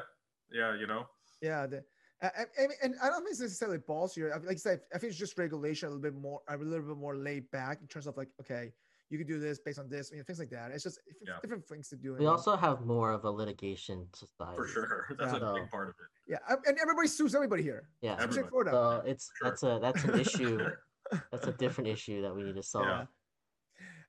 yeah. You know. Yeah. The, I, I, I mean, and I don't think it's necessarily ballsier. I- Like I said, I think it's just regulation a little bit more, a little bit more laid back in terms of like, okay, you can do this based on this, you know, things like that. It's just it's Yeah. different things to do. we you know? also have more of a litigation society For sure. That's Yeah. a So- big part of it. yeah, and everybody sues everybody here. yeah Especially in Everybody. So it's Sure. that's a that's an issue that's a different issue that we need to solve Yeah.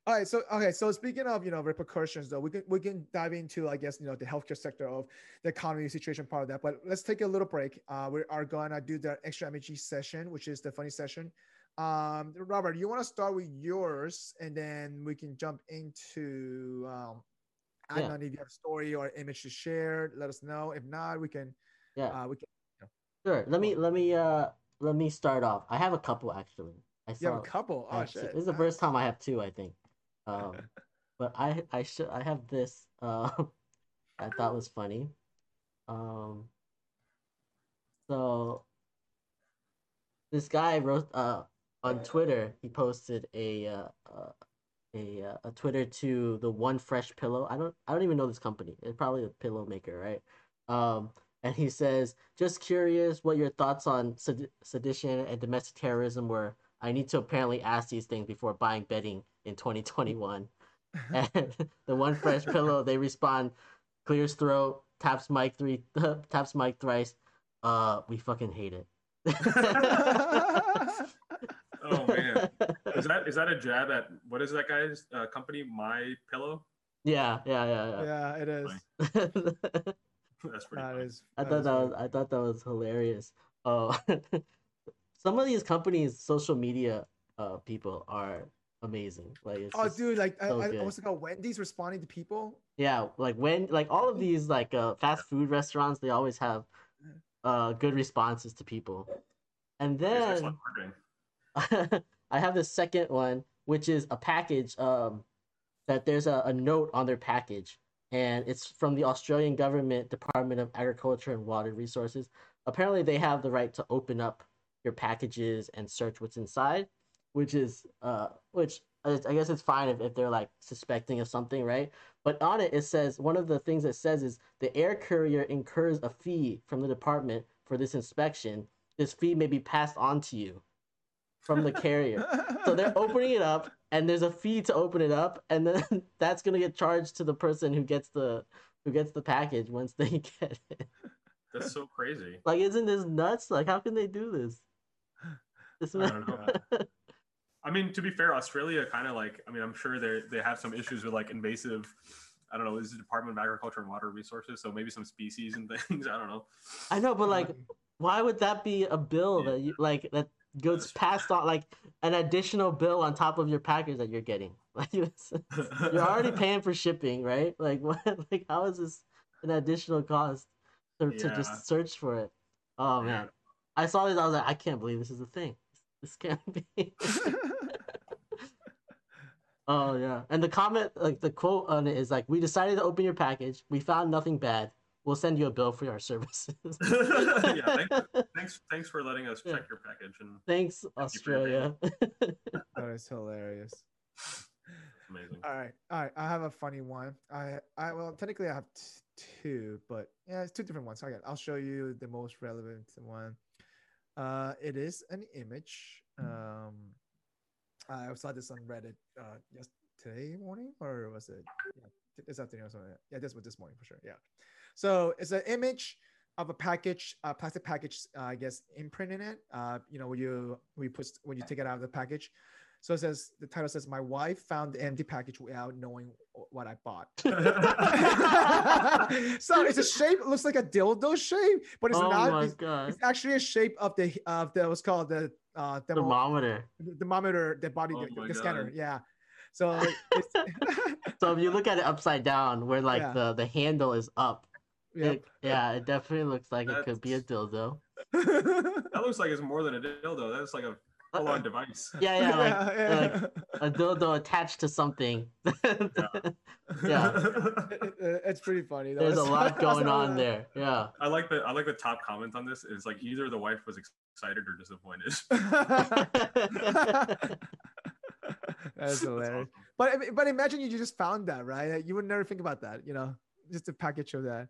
All right, so okay, so speaking of you know repercussions, though, we can we can dive into I guess you know the healthcare sector of the economy situation part of that. But let's take a little break. Uh, we are gonna do the extra MEG session, which is the funny session. Um, Robert, you want to start with yours, and then we can jump into um, I Yeah. don't know if you have a story or image to share. Let us know. If not, we can yeah uh, we can sure let me let me uh let me start off i have a couple actually i you have a couple. Oh shit! This is the first time I have two, I think. Um, but I I should I have this. Uh, I thought was funny. Um, so this guy wrote uh on Twitter. He posted a uh, uh a uh, a Twitter to the One Fresh Pillow. I don't I don't even know this company. It's probably a pillow maker, right? Um, and he says, just curious what your thoughts on sed- sedition and domestic terrorism were. I need to apparently ask these things before buying bedding in 2021. And the one fresh pillow, they respond, clears throat, taps mic three, taps mic thrice. Uh, we fucking hate it. Oh man. Is that is that a jab at what is that guy's uh, company? My Pillow. yeah, yeah, yeah, yeah, Yeah, it is. That's pretty. That I thought that was I thought that was hilarious. Oh, some of these companies, social media uh people are amazing. Like it's Oh, dude! Like I, so I good. what's it called? Wendy's responding to people. Yeah, like when like all of these like uh fast food restaurants, they always have uh good responses to people. And then. I have the second one, which is a package um that there's a, a note on their package, and it's from the Australian government Department of Agriculture and Water Resources. Apparently, they have the right to open up your packages and search what's inside, which is uh, which I guess it's fine if, if they're like suspecting of something, right? But on it, it says one of the things it says is the air courier incurs a fee from the department for this inspection. This fee may be passed on to you from the carrier. So they're opening it up, and there's a fee to open it up, and then that's gonna get charged to the person who gets the who gets the package once they get it. That's so crazy. Like, isn't this nuts? Like, how can they do this? This I don't know. I mean, to be fair, Australia kind of like, I mean, I'm sure they they have some issues with like invasive. I don't know. Is the Department of Agriculture and Water Resources? So maybe some species and things. I don't know. I know, but like, um, why would that be a bill that you like that goes passed on like an additional bill on top of your package that you're getting? Like, you're already paying for shipping, right? Like, what? Like, how is this an additional cost to, to just search for it? Oh Yeah. man, I saw this. I was like, I can't believe this is a thing. This can't be. oh yeah, and the comment, like the quote on it is like, "We decided to open your package. We found nothing bad. We'll send you a bill for our services." yeah. Thanks, thanks, thanks for letting us Yeah. check your package and Thanks, you for your Australia. that is hilarious. amazing. All right, all right. I have a funny one. I, I well, technically I have t- two, but yeah, it's two different ones. Okay, I'll show you the most relevant one. Uh, it is an image. Um, I saw this on Reddit. Uh, yesterday morning, or was it yeah, this afternoon or something? Yeah, this was this morning for sure. Yeah. So it's an image of a package, a plastic package, uh, I guess, imprint in it. Uh, you know, when you when you put when you take it out of the package. So it says the title says, "My wife found the empty package without knowing what I bought." so it's a shape. It looks like a dildo shape, but it's oh not. my It's, god, it's actually a shape of the of the what's called the uh thermo- thermometer. the thermometer, the body, Oh the, the scanner. Yeah. So it's, So if you look at it upside down, where like Yeah. the the handle is up, yep. it, yeah, it definitely looks like it could be a dildo. That looks like it's more than a dildo. That's like a Uh, full-on uh, device. Yeah, yeah, like, yeah, like a dildo attached to something. Yeah. It- it- it's pretty funny. though. There's a lot going on that- there. Yeah. I like the I like the top comment on this is like either the wife was excited or disappointed. That's That's hilarious. awesome. But but imagine you just found that, right? You would never think about that, you know, just a package of that.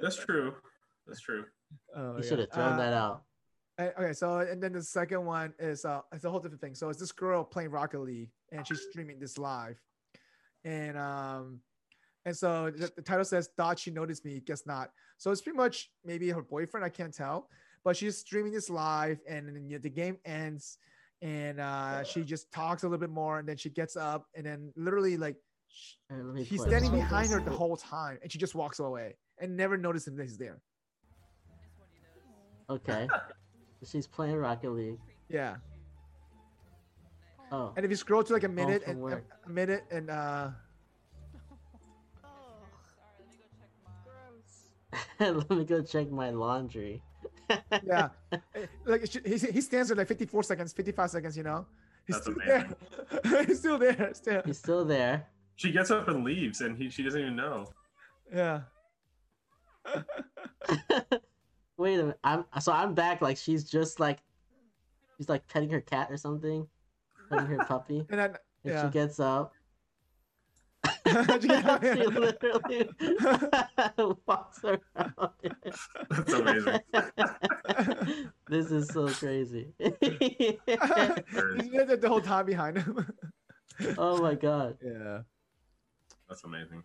That's true. That's true. Oh, You my should have thrown Uh, that out. Okay, so and then the second one is uh it's a whole different thing. So it's this girl playing Rocket League and she's streaming this live. And um and so the, the title says thought she noticed me, guess not. So it's pretty much maybe her boyfriend, I can't tell. But she's streaming this live and then you know, the game ends and uh she just talks a little bit more and then she gets up and then literally like sh- Here, he's standing behind her the whole time and she just walks away and never notices that he's there. Okay. She's playing Rocket League. Yeah. Oh. And if you scroll to like a minute and a, a minute and uh let me go check my laundry. yeah, eh, like he he stands there like 54 seconds, 55 seconds, you know. He's That's still there. He's still there. Still. He's still there. She gets up and leaves, and he she doesn't even know. Yeah. Wait a minute. I'm so I'm back. Like she's just like she's like petting her cat or something, petting her puppy, And then and she gets up. She get- she literally walks around. That's amazing. this is so crazy. He's there the whole time behind him. oh my god. yeah. That's amazing.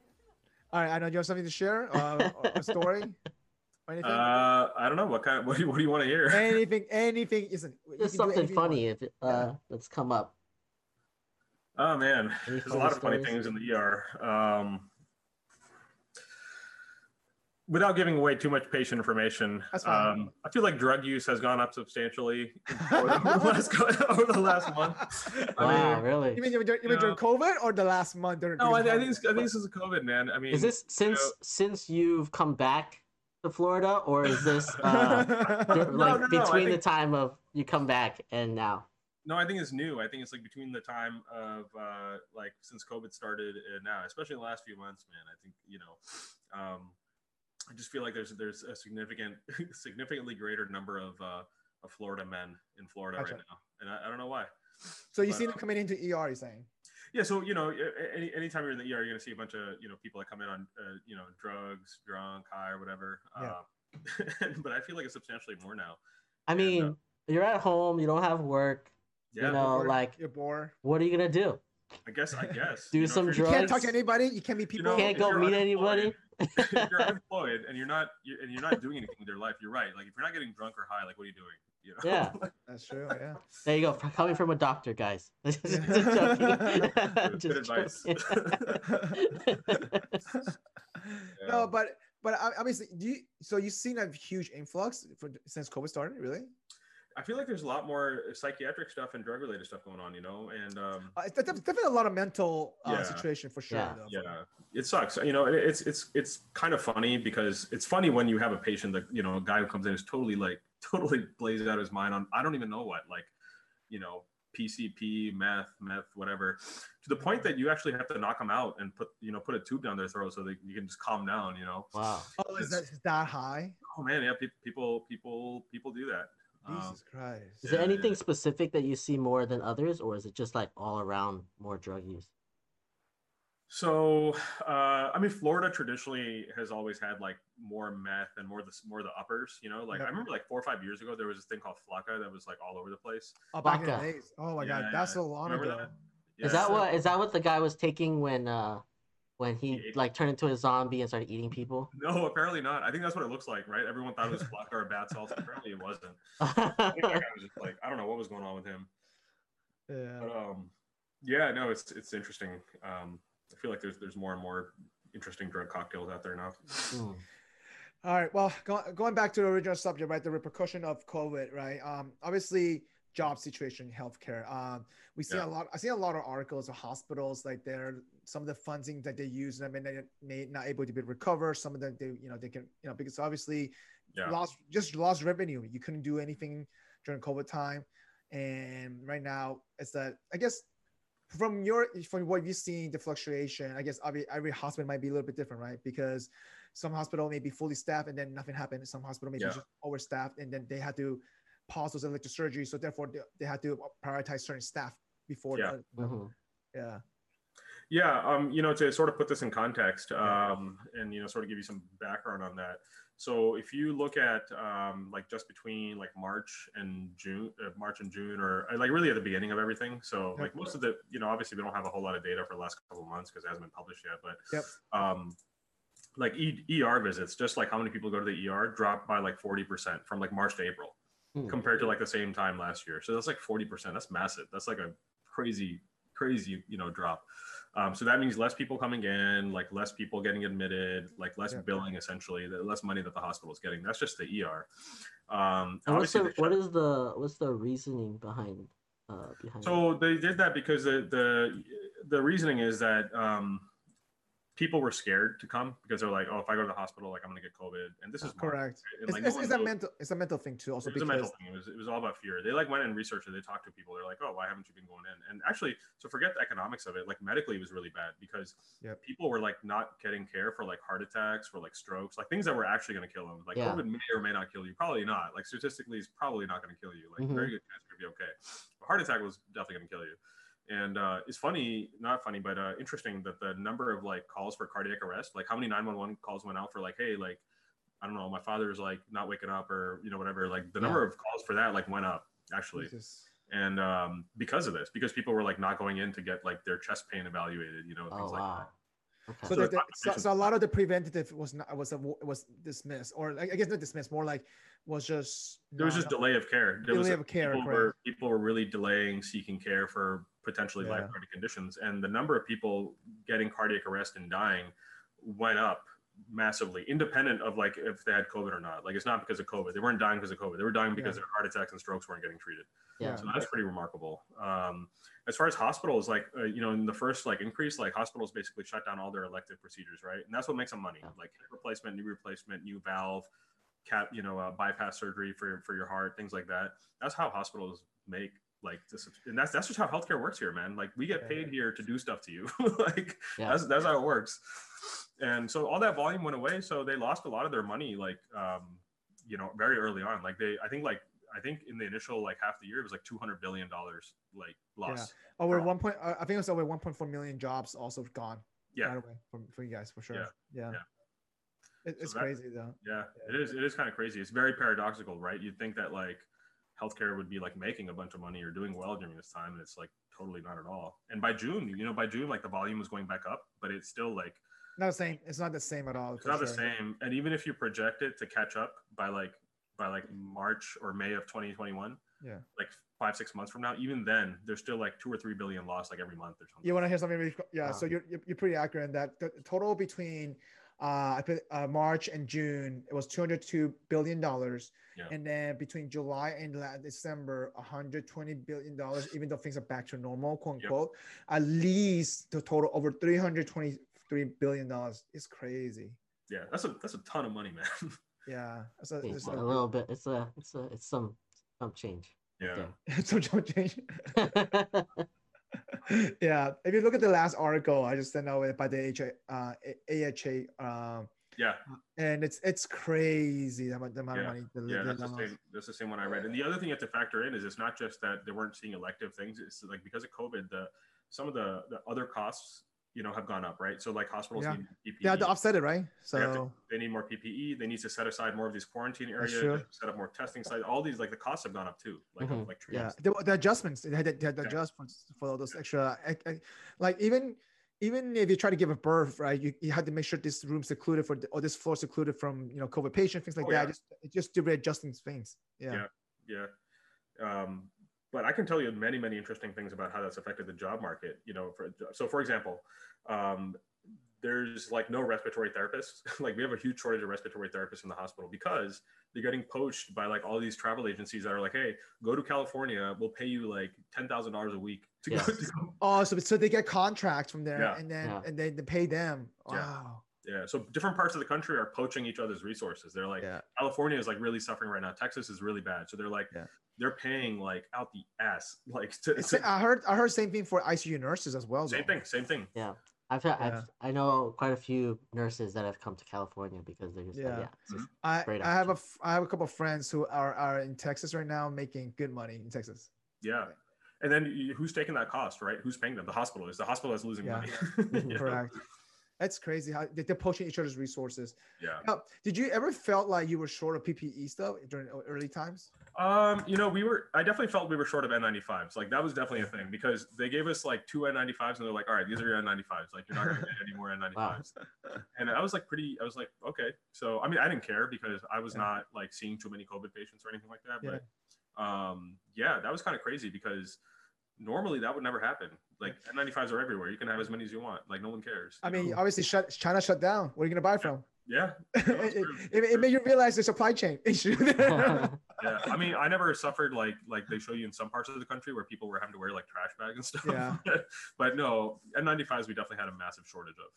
All right, I know you have something to share, uh, a story, or anything. Uh, I don't know what kind. What do you, what do you want to hear? anything, anything. Listen, you Just something anything you want. funny if it, uh that's come up. Oh man, Any there's a lot funny of funny stories? things in the ER. Um, without giving away too much patient information, um, I feel like drug use has gone up substantially over the last, over the last month. I Wow, mean, really? You mean you mean during, you mean during COVID or the last month? During, no, I, during I think I think this is COVID, man. I mean, Is this since know- since you've come back to Florida, or is this uh, No, like no, no, I between the time of you come back and now? No, I think it's new. I think it's like between the time of uh, like since COVID started and now, especially in the last few months, man. I think you know, um, I just feel like there's there's a significant, significantly greater number of uh, of Florida men in Florida Gotcha. right now, and I, I don't know why. So you But, see them uh, coming into ER, you're saying? Yeah, so you know, any anytime you're in the ER, you're gonna see a bunch of you know people that come in on uh, you know drugs, drunk, high, or whatever. Yeah. Uh, but I feel like it's substantially more now. I And, uh, mean, you're at home, you don't have work. Yeah, You know, Bored, like you're bored. what are you gonna do? I guess I guess Do you know, some you're- You can't talk to anybody. You can't meet You people. know, Can't go meet anybody. if you're unemployed and you're not you and you're not doing anything with your life, you're right. Like if you're not getting drunk or high, like what are you doing? You know? Yeah. That's true. Yeah. There you go. f- Coming from a doctor, guys. Just Good joking. Advice. Yeah. No, but but I- obviously, do you? So you've seen a huge influx for, since COVID started, really? I feel like there's a lot more psychiatric stuff and drug related stuff going on, you know, and um, Uh, it's definitely a lot of mental uh, Yeah. situation for sure. Yeah. yeah it sucks you know it- it's it's it's kind of funny because it's funny when you have a patient that you know a guy who comes in is totally like totally blazed out his mind on i don't even know what like you know pcp meth meth whatever to the point that you actually have to knock them out and put you know put a tube down their throat so that you can just calm down you know wow. Oh, is that, is that high? oh man yeah pe- people people people do that Um, Jesus Christ. Is there anything yeah. specific that you see more than others, or is it just like all around more drug use? So, uh, I mean, Florida traditionally has always had like more meth and more the more the uppers. You know, like Yeah. I remember like four or five years ago there was this thing called Flakka that was like all over the place. Oh, back in the days. Oh my Yeah, God, that's yeah. a long Remember ago. that? Is Yeah. that what is that what the guy was taking when uh when he He like turned into a zombie and started eating people? No, apparently not. I think that's what it looks like, right? Everyone thought it was Flakka or bath salts. Apparently it wasn't. I think that guy was just like I don't know what was going on with him. Yeah. But um, yeah, no, it's it's interesting. Um, I feel like there's there's more and more interesting drug cocktails out there now. Hmm. All right. Well, go, going back to the original subject, right? The repercussion of COVID, right? Um, obviously, job situation, healthcare. Um, we see Yeah. a lot. I see a lot of articles of hospitals like they're some of the funding that they use. And I mean, they may not able to be recover. Some of them, they you know, they can you know because obviously Yeah. lost just lost revenue. You couldn't do anything during COVID time, and right now it's that I guess from your from what you've seen the fluctuation. I guess every every hospital might be a little bit different, right? Because some hospital may be fully staffed and then nothing happened. Some hospital may Yeah. be just overstaffed and then they had to pause those elective surgeries. So therefore they, they had to prioritize certain staff before. Yeah. The, Mhm. yeah. Yeah, um, you know, to sort of put this in context, Yeah. um, and you know, sort of give you some background on that. So, if you look at um, like just between like March and June, uh, March and June, or uh, like really at the beginning of everything. So, like most of the, you know, obviously we don't have a whole lot of data for the last couple of months because it hasn't been published yet. But Yep. um, like e- ER visits, just like how many people go to the ER, dropped by like forty percent from like March to April Hmm. compared to like the same time last year. So that's like 40%. That's massive. That's like a crazy, crazy, you know, drop. Um, so that means less people coming in, like less people getting admitted, like less Yeah. billing essentially, the less money that the hospital is getting. That's just the ER. Um, And what's the, what the what's the reasoning behind uh behind so they did that because the the the reasoning is that um, people were scared to come because they're like, oh, if I go to the hospital, like I'm gonna get COVID, and this is March, Correct. right? And, It's, like, it's, one it's a knows- mental it's a mental thing too. Also it was a because mental thing. It was, it was all about fear. They like went and researched it. They talked to people. They're like, oh, why haven't you been going in? And actually, so forget the economics of it. Like medically, it was really bad because Yep. people were like not getting care for like heart attacks, for like strokes, like things that were actually going to kill them. Like Yeah. COVID may or may not kill you. Probably not. Like statistically, it's probably not going to kill you. Like Mhm. very good chance to be okay. A heart attack was definitely going to kill you. And uh, it's funny, not funny, but uh, interesting that the number of like calls for cardiac arrest, like how many 911 calls went out for like, hey, like I don't know, my father's like not waking up or you know whatever. Like the Yeah. number of calls for that like went up actually, Jesus. and um, because of this, because people were like not going in to get like their chest pain evaluated, you know, oh things like wow. that. Okay. So, So the, the the- so, so a lot of the preventative was not was a, was dismissed or like, I guess not dismissed, more like was just There was not- just delay of care. There was Delay of care, People correct. were, people were really delaying seeking care for potentially Yeah. life-threatening conditions, and the number of people getting cardiac arrest and dying went up massively, independent of like if they had COVID or not. Like it's not because of COVID. They weren't dying because of COVID. They were dying because Yeah. their heart attacks and strokes weren't getting treated. yeah. So that's pretty remarkable. Um, as far as hospitals, like uh, you know, in the first like increase, like hospitals basically shut down all their elective procedures, right? And that's what makes them money: like hip replacement, knee replacement, new valve, cap, you know, uh, bypass surgery for for your heart, things like that. That's how hospitals make Like this, and that's that's just how healthcare works here, man. Like we get Yeah. paid here to do stuff to you. like Yeah. that's that's how it works. And so all that volume went away. So they lost a lot of their money, like um, you know, very early on. Like they, I think, like I think in the initial like half the year, it was like two hundred billion dollars like lost. over Wow. one point. I think it was over 1.4 million jobs also gone. Yeah. Right away for, for you guys for sure. Yeah. Yeah. Yeah. It, it's that- crazy though. Yeah, it is. It is kind of crazy. It's very paradoxical, right? You'd think that like healthcare would be like making a bunch of money or doing well during this time, and it's like totally not at all. And by June, you know, by June, like the volume was going back up, but it's still like Not the same. It's not the same at all. it's for not the same. And even if you project it to catch up by like by like March or May of 2021, Yeah. like five six months from now, even then, there's still like two or three billion lost like every month or something. You want to hear something? Really, yeah. Wow. So you're, you're you're pretty accurate in that. The total between uh, I put, uh, March and June, it was 202 billion dollars, Yeah. and then between July and la- December, 120 billion dollars. Even though things are back to normal, quote Yep. unquote, at least the total over 323 billion dollars. is crazy. yeah, that's a that's a ton of money, man. Yeah. So, It's so, a little bit. It's a. It's a. It's some. Some change. yeah. so don't change. Yeah. If you look at the last article, I just sent out by the AHA, uh, AHA, um, Yeah, and it's it's crazy the amount, the amount Yeah. of money. The, yeah, the that's the same. That's the same one I read. And the other thing you have to factor in is it's not just that they weren't seeing elective things. It's like because of COVID, the some of the the other costs, you know, have gone up, right? So like hospitals Yeah. need PPE. They had to offset it, right? They, to- So they need more PPE. They need to set aside more of these quarantine That's areas. true. they have to Set up more testing sites. All these like the costs have gone up too. Like Mhm. like yeah, the, the adjustments they had to, they had to Yeah. adjust for, for all those extra, eh, eh, like even even if you try to give a birth, right, you, you had to make sure this room's secluded for the, or this floor secluded from you know COVID patient things like Oh, that. yeah. Just just to readjusting things. Yeah. Yeah. Yeah. Um, but I can tell you many, many interesting things about how that's affected the job market. You know, for, so for example, um, there's like no respiratory therapists. like we have a huge shortage of respiratory therapists in the hospital because they're getting poached by like all these travel agencies that are like, hey, go to California, we'll pay you like ten thousand dollars a week to Yeah. go. To. Oh, so so they get contracts from there, Yeah. and then Yeah. and then they pay them. Wow. Yeah. So different parts of the country are poaching each other's resources. They're like, yeah. California is like really suffering right now. Texas is really bad. So they're like, Yeah. they're paying like out the ass. Like to, to- I heard I heard same thing for ICU nurses as well. same though. thing, same thing. Yeah. I've, had, Yeah. I've I know quite a few nurses that have come to California because they're just Yeah. like, yeah, it's just- I, Great I have a I have a couple of friends who are, are in Texas right now making good money in Texas. Yeah. And then who's taking that cost, right? Who's paying them? The hospital is the hospital is losing Yeah. money. You know? Correct. That's crazy how they- they're poaching each other's resources. Yeah. Now, did you ever felt like you were short of PPE stuff during early times? Um, you know, we were I definitely felt we were short of N95s. Like that was definitely a thing because they gave us like two N95s and they're like, all right, these are your N95s. Like you're not gonna get any more N95s. And I was like pretty I was like, okay. So I mean I didn't care because I was Yeah. not like seeing too many COVID patients or anything like that. Yeah. But um yeah, that was kind of crazy because normally that would never happen. Like N95s are everywhere. You can have as many as you want. Like no one cares. I mean, know? obviously, shut, China shut down. Where are you gonna buy from? yeah. it, No, it, it, it made you realize the supply chain issue. yeah i mean i never suffered like like they show you in some parts of the country where people were having to wear like trash bags and stuff Yeah. but no n95s we definitely had a massive shortage of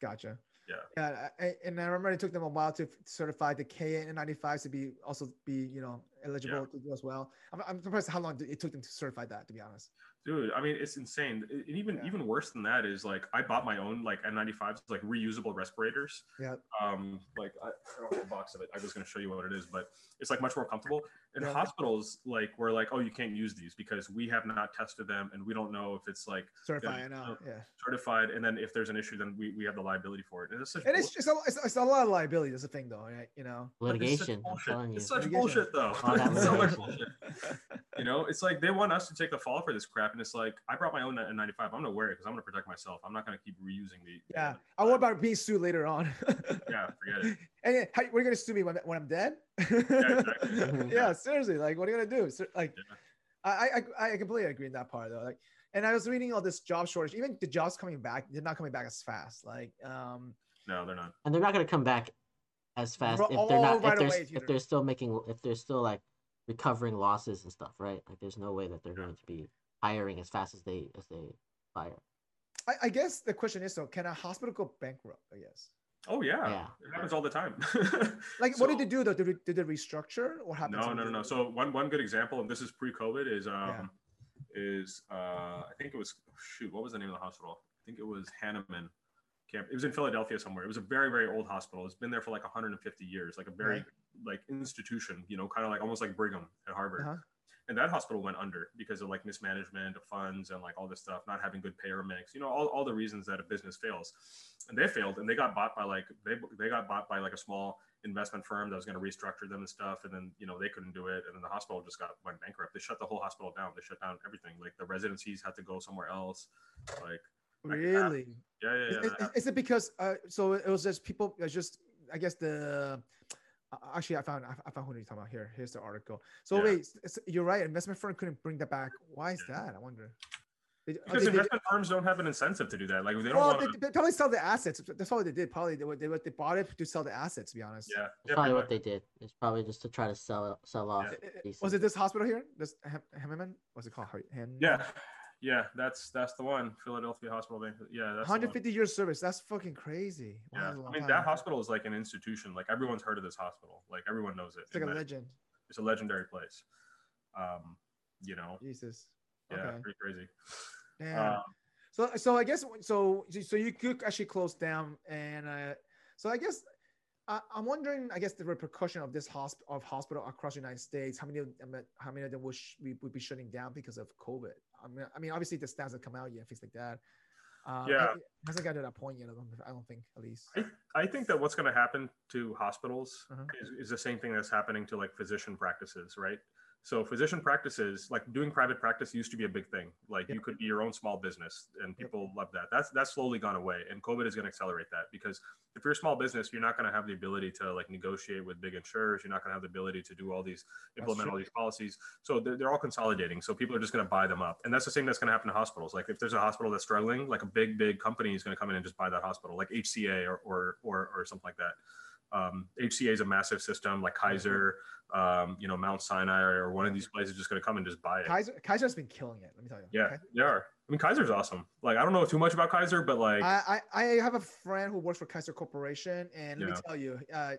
Gotcha. Yeah. Yeah, I, and I remember it took them a while to certify the KN95s to be also be you know eligible Yeah. to do as well. I'm, I'm surprised how long it took them to certify that. To be honest. Dude i mean it's insane and even Yeah. even worse than that is like i bought my own like n95s like reusable respirators Yeah. um like i, I don't have a box of it i was going to show you what it is but it's like much more comfortable and Yeah. hospitals like we're like oh you can't use these because we have not tested them and we don't know if it's like Certify Yeah, it Yeah. certified and then if there's an issue then we, we have the liability for it and it's And it's bull- just a, it's, it's a lot of liability. That's a thing, though, right? You know. But it's such litigation. I'm bullshit. telling you. It's such bullshit, though. All that It's so much litigation. bullshit. You know, it's like they want us to take the fall for this crap, and it's like I brought my own N95. I'm gonna wear it because I'm gonna protect myself. I'm not gonna keep reusing the. the Yeah. N95. I worry about being sued later on. Yeah, forget it. And how, what are you gonna sue me when, when I'm dead? exactly. yeah, seriously. Like, what are you gonna do? Ser- Like, Yeah. I, I I completely agree in that part though. Like, and I was reading all this job shortage. Even the jobs coming back, they're not coming back as fast. Like, um, No, they're not. and they're not going to come back as fast Ro- if they're not right if they're away if they're still making if they're still like recovering losses and stuff, right? Like there's no way that they're going to be hiring as fast as they as they fire. I, I guess the question is though, can a hospital go bankrupt? I guess. Oh yeah, Yeah. it happens all the time. Like, what did they do though? Did, they- did they restructure? or happened? No, no, no, no. So one one good example, and this is pre-COVID, is um, is uh, I think it was shoot, what was the name of the hospital? I think it was Hahnemann Camp. It was in Philadelphia somewhere. It was a very very old hospital. It's been there for like 150 years, like a very Right. Like institution, you know, kind of like almost like Brigham at Harvard. Uh-huh. And that hospital went under because of like mismanagement of funds and like all this stuff, not having good payer mix, you know, all, all the reasons that a business fails. And they failed and they got bought by like they they got bought by like a small investment firm that was going to restructure them and stuff and then you know they couldn't do it and then the hospital just got went bankrupt they shut the whole hospital down they shut down everything like the residencies had to go somewhere else like Really? yeah yeah yeah Is, is- is it because uh, so it was just people it's just I guess the actually I found I I found who you're talking about here. Here's the article. So Yeah. wait, s- s- you're right. Investment firm couldn't bring that back. Why is Yeah. that? I wonder. They- because they- they- investment firms don't have an incentive to do that like they don't well, want they, to they probably sell the assets. That's all they did. Probably they, they, they bought it to sell the assets. To be honest. yeah, That's probably what they did. It's probably just to try to sell sell off. Yeah. I- I- pieces. Was it this hospital here? This Hem- Hemmerman? What's it called? Hen- yeah yeah that's that's the one philadelphia hospital Bank. yeah that's 150 years service. That's fucking crazy. Yeah i mean time. that hospital is like an institution like everyone's heard of this hospital like everyone knows it It's like a that- legend. it's a legendary place um you know Jesus. yeah Okay. pretty crazy Damn. um, So, so I guess so. So you could actually close down, and uh, so I guess I, I'm wondering. I guess the repercussion of this hosp- of hospital across the United States. How many of them? How many of them would, sh- we would be shutting down because of COVID? I mean, I mean, obviously the stats have come out yet, things like that. Um, Yeah. it hasn't got to that point yet. I don't, I don't think, at least. I, I think that what's going to happen to hospitals Uh-huh. is, is the same thing that's happening to like physician practices, right? So physician practices, like doing private practice used to be a big thing. Like you could be your own small business and people love that. That's that's slowly gone away. And COVID is going to accelerate that because if you're a small business, you're not going to have the ability to like negotiate with big insurers. You're not going to have the ability to do all these, implement all these policies. So they're, they're all consolidating. So people are just going to buy them up. And that's the same that's going to happen to hospitals. Like if there's a hospital that's struggling, like a big, big company is going to come in and just buy that hospital, like HCA or, or, or, or something like that. Um, HCA is a massive system like Kaiser, um, you know, Mount Sinai or one of these places is just going to come and just buy it. Kaiser Kaiser's been killing it. Let me tell you. Yeah, Kai- they are. I mean, Kaiser's awesome. Like, I don't know too much about Kaiser, but like, I, I I have a friend who works for Kaiser Corporation, and let me tell you, uh,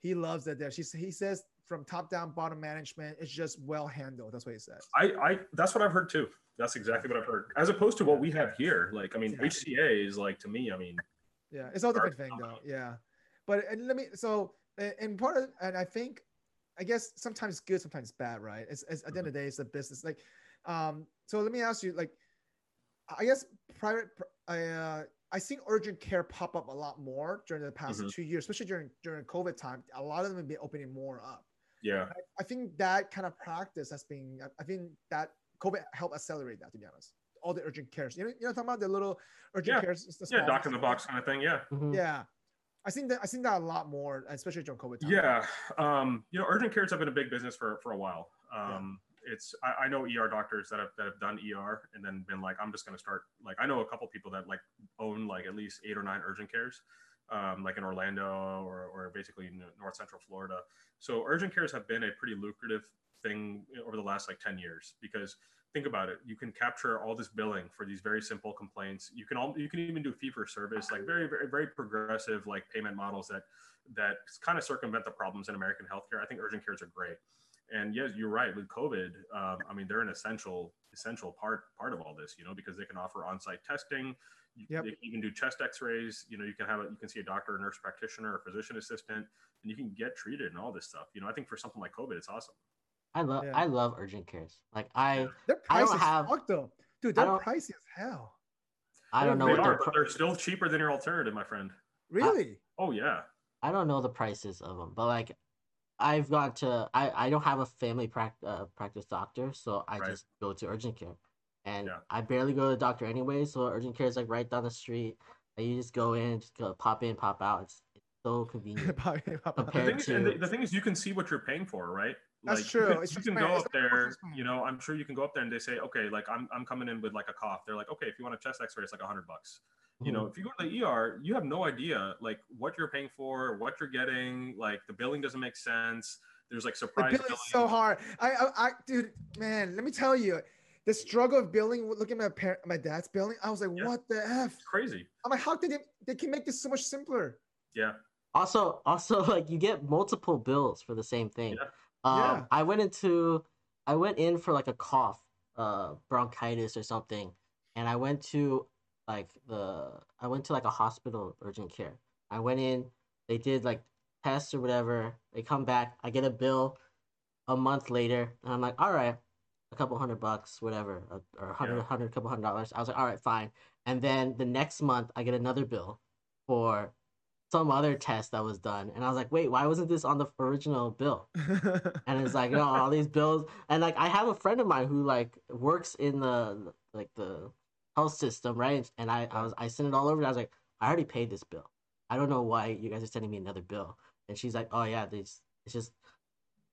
he loves it there. She he says from top down, bottom management, it's just well handled. That's what he says. I, I, that's what I've heard too. That's exactly what I've heard. As opposed to what we have here. Like, I mean, Yeah. HCA is like to me. I mean, Yeah, it's all different thing though. Yeah, but and let me so a- and part of and I think I guess sometimes good, sometimes bad, right? It's, it's at the end of the day, it's a business. Like, um, so let me ask you, like, I guess private, I uh, I seen urgent care pop up a lot more during the past Mhm. two years, especially during during COVID time. A lot of them have been opening more up. yeah, I, I think that kind of practice has been. I- I think that COVID helped accelerate that. To be honest, all the urgent cares. You know, you know, talking about the little urgent Yeah. cares. the yeah, doc in the box kind of thing. Yeah. Mhm. Yeah, I think that I think that a lot more, especially during COVID time. Yeah, um, you know, urgent cares have been a big business for for a while. Um, It's I, I know ER doctors that have that have done ER and then been like, I'm just going to start. Like, I know a couple people that like own like at least eight or nine urgent cares, um, like in Orlando or or basically in North Central Florida. So urgent cares have been a pretty lucrative thing over the last like ten years because think about it. You can capture all this billing for these very simple complaints. You can all you can even do fee for service like very very very progressive like payment models that that kind of circumvent the problems in american healthcare. I think urgent cares are great. And yes you're right. With covid um, i mean they're an essential essential part part of all this you know because they can offer on-site testing. You, Yep. they can even do chest x-rays. You know you can have a, you can see a doctor a nurse practitioner or physician assistant and you can get treated and all this stuff. You know i think for something like covid it's awesome I love Yeah. I love urgent cares. Like I Their I don't have- fuck though. Dude, I they're pricey as hell. I don't know they what are their but they're still cheaper than your alternative my friend Really? oh yeah I don't know the prices of them, but like I've gone to I I don't have a family prac- uh, practice doctor, so I Right. just go to urgent care, and Yeah. I barely go to the doctor anyway. So urgent care is like right down the street. And you just go in, just go pop in, pop out. It's, it's so convenient. Probably- the Compared thing, is, and the, to- the thing is you can see what you're paying for right That's Like, true. you can, It's you can go up there you know i'm sure you can go up there and they say okay like i'm, I'm coming in with like a cough they're like okay if you want a chest x-ray it's like a hundred bucks you know if you go to the er you have no idea like what you're paying for what you're getting like the billing doesn't make sense there's like surprise. The surprise billing is so hard. I, I, I, dude, man, let me tell you, the struggle of billing. Looking at my parent, my dad's billing, I was like, Yeah. what the f? it's crazy I'm like, how did they? They can make this so much simpler. yeah Also, also like you get multiple bills for the same thing. Yeah. Um, Yeah. I went into, I went in for like a cough, uh bronchitis or something, and I went to like the I went to like a hospital urgent care. I went in, they did like tests or whatever. They come back, I get a bill a month later, and I'm like, all right, a couple hundred bucks, whatever, or a hundred, Yeah. hundred, couple hundred dollars. I was like, all right, fine. And then the next month, I get another bill for some other test that was done, and I was like, wait, why wasn't this on the original bill? and it's like you know all these bills and like i have a friend of mine who like works in the like the health system right and i i was i sent it all over and i was like i already paid this bill i don't know why you guys are sending me another bill and she's like oh yeah these it's just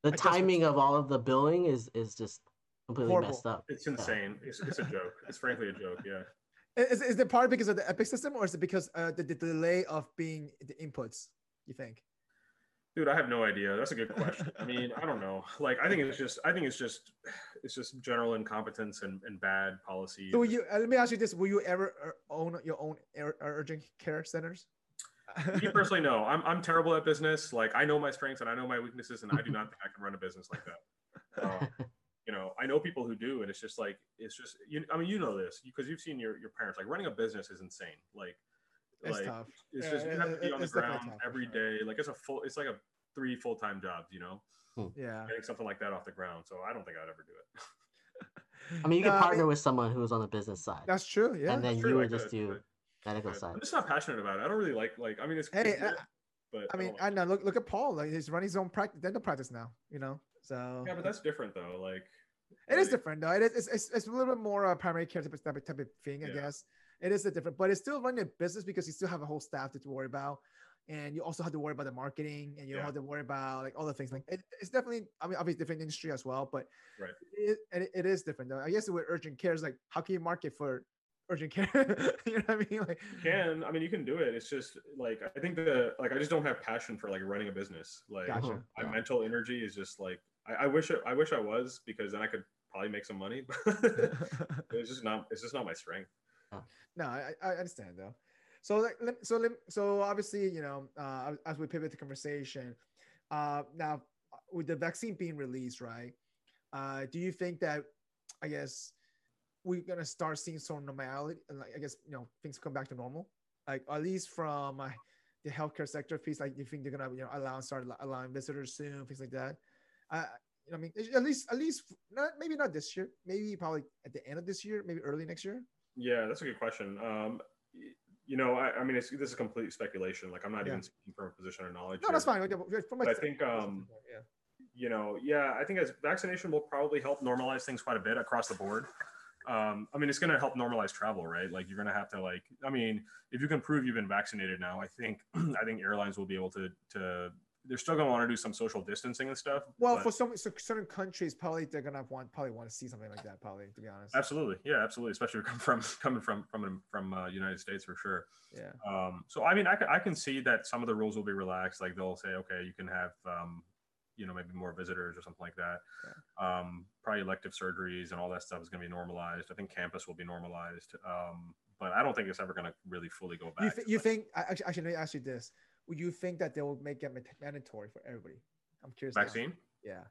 the Adjustments. timing of all of the billing is is just completely Horrible. messed up It's insane. It's, it's a joke. It's frankly a joke. Yeah. Is, is it part because of the Epic system, or is it because uh, the, the delay of being the inputs? You think? Dude, I have no idea. That's a good question. I mean, I don't know. Like, I think it's just, I think it's just, it's just general incompetence and, and bad policy. So will you? Uh, let me ask you this: Will you ever uh, own your own ur- urgent care centers? Me personally, no. I'm, I'm terrible at business. Like, I know my strengths and I know my weaknesses, and I do not think I can run a business like that. Um, you know, I know people who do, and it's just like, it's just, you. I mean, you know this because you've seen your, your parents. Like, running a business is insane. Like, It's like tough. it's Yeah, just you it- have to be it- on the ground tough, every sure. day. Like, it's a full. It's like a three full time jobs. You know, Yeah. getting something like that off the ground. So I don't think I'd ever do it. i mean you No, can I partner mean, with someone who's on the business side That's true. Yeah. and then True, you I would just could, do but- medical but side I'm just not passionate about it. I don't really like like. I mean, it's Hey, it's uh, but I mean, don't I know. Look, look at Paul. Like he's running his own practice, dental practice now. You know, so yeah, but that's different though. Like it is different though. It is. It's, it's, it's a little bit more uh, primary care type of, type of type of thing, I Yeah. guess. It is a different, but it's still running a business because you still have a whole staff to worry about, and you also have to worry about the marketing, and you Yeah. have to worry about like all the things. Like it, it's definitely, I mean, obviously different industry as well, but Right. it, it, it is different though. I guess with urgent care is like, how can you market for urgent care? you know what I mean? Like, You can. I mean, you can do it. It's just like I think the like I just don't have passion for like running a business. Like Gotcha. My Yeah. mental energy is just like I, I wish it, I wish I was because then I could probably make some money. But it's just not. It's just not my strength. No, I, I understand though. So like, so lem- so obviously, you know, uh, as we pivot the conversation, uh, now with the vaccine being released, right? Uh, do you think that, I guess, we're gonna start seeing some normality, like I guess you know things come back to normal, like at least from uh, the healthcare sector piece. Like, do you think they're gonna you know allow start allowing visitors soon, things like that? You know, I mean, at least at least not maybe not this year, maybe probably at the end of this year, maybe early next year. Yeah, that's a good question. Um, you know, I, I mean, it's, this is complete speculation. Like I'm not Yeah. even speaking from a position of knowledge. No, here. that's fine. Yeah, From But I think, um, yeah. you know, yeah, I think as vaccination will probably help normalize things quite a bit across the board. Um, I mean, it's going to help normalize travel, right? Like you're going to have to like, I mean, if you can prove you've been vaccinated now, I think, I think airlines will be able to, to, they're still going to want to do some social distancing and stuff. Well, for some so certain countries, probably they're gonna want probably want to see something like that. Probably, to be honest. absolutely, yeah, absolutely, especially coming from coming from from from uh, United States for sure. Yeah. Um, so I mean, I can, I can see that some of the rules will be relaxed. Like they'll say, okay, you can have, um, you know, maybe more visitors or something like that. Um, probably elective surgeries and all that stuff is going to be normalized. I think campus will be normalized. Um, but I don't think it's ever going to really fully go back. You, th- you think? I- Actually, actually, let me ask you this: Would you think that they will make it mandatory for everybody? I'm curious. now. vaccine? Yeah.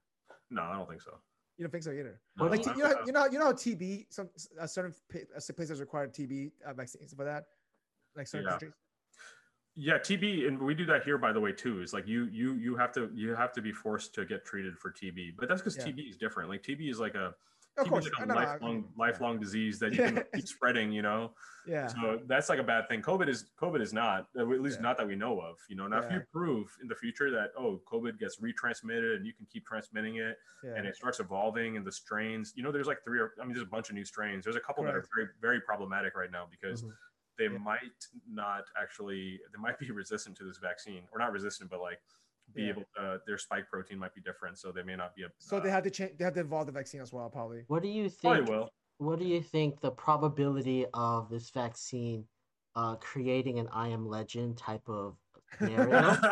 No, I don't think so. You don't think so either? No, like, you know, you know, you know, how TB, some uh, certain places require TB uh, vaccines for that, like certain Yeah. countries. Yeah, TB, and we do that here, by the way, too. Is like you you you have to you have to be forced to get treated for TB, but that's because Yeah. TB is different. Like TB is like a Of course, like a lifelong lifelong disease that you can keep spreading. You know, Yeah. so that's like a bad thing. COVID is COVID is not at least Yeah. not that we know of. You know, now if you prove in the future that oh COVID gets retransmitted and you can keep transmitting it and it starts evolving and the strains, you know, there's like three or I mean, there's a bunch of new strains. There's a couple that are very very problematic right now because Mhm. they might not actually they might be resistant to this vaccine or not resistant, but like be Yeah. able to their spike protein might be different, so they may not be a so they uh, have to change. They have to evolve the vaccine as well, probably. what do you probably think will. what do you think the probability of this vaccine uh, creating an I am legend type of scenario?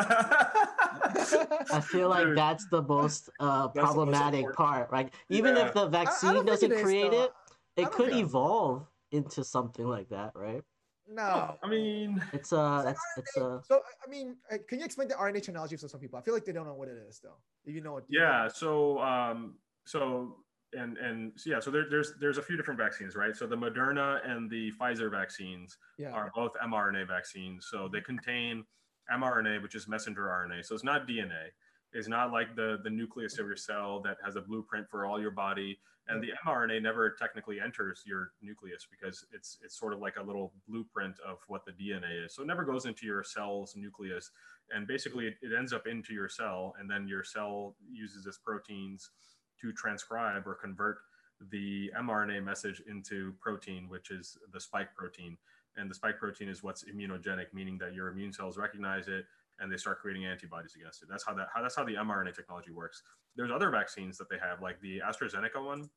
I feel like Dude, that's the most uh, the most problematic part. right? even Yeah. if the I- I vaccine doesn't it is, create though. it, it could evolve into something like that, right? No. I mean, It's uh, that's it's uh, So I mean, uh, can you explain the RNA technology for some people? I feel like they don't know what it is, though. If you know what. you know yeah. So, um, so and and so yeah, so there, there's there's a few different vaccines, right? So the Moderna and the Pfizer vaccines Yeah. are both mRNA vaccines. So they contain mRNA, which is messenger RNA. So it's not DNA. It's not like the the nucleus of your cell that has a blueprint for all your body. And the mm-hmm. mRNA never technically enters your nucleus because it's it's sort of like a little blueprint of what the DNA is. So it never goes into your cell's nucleus, and basically it, it ends up into your cell, and then your cell uses its proteins to transcribe or convert the mRNA message into protein, which is the spike protein. And the spike protein is what's immunogenic, meaning that your immune cells recognize it and they start creating antibodies against it. That's how that how that's how the mRNA technology works. There's other vaccines that they have, like the AstraZeneca one,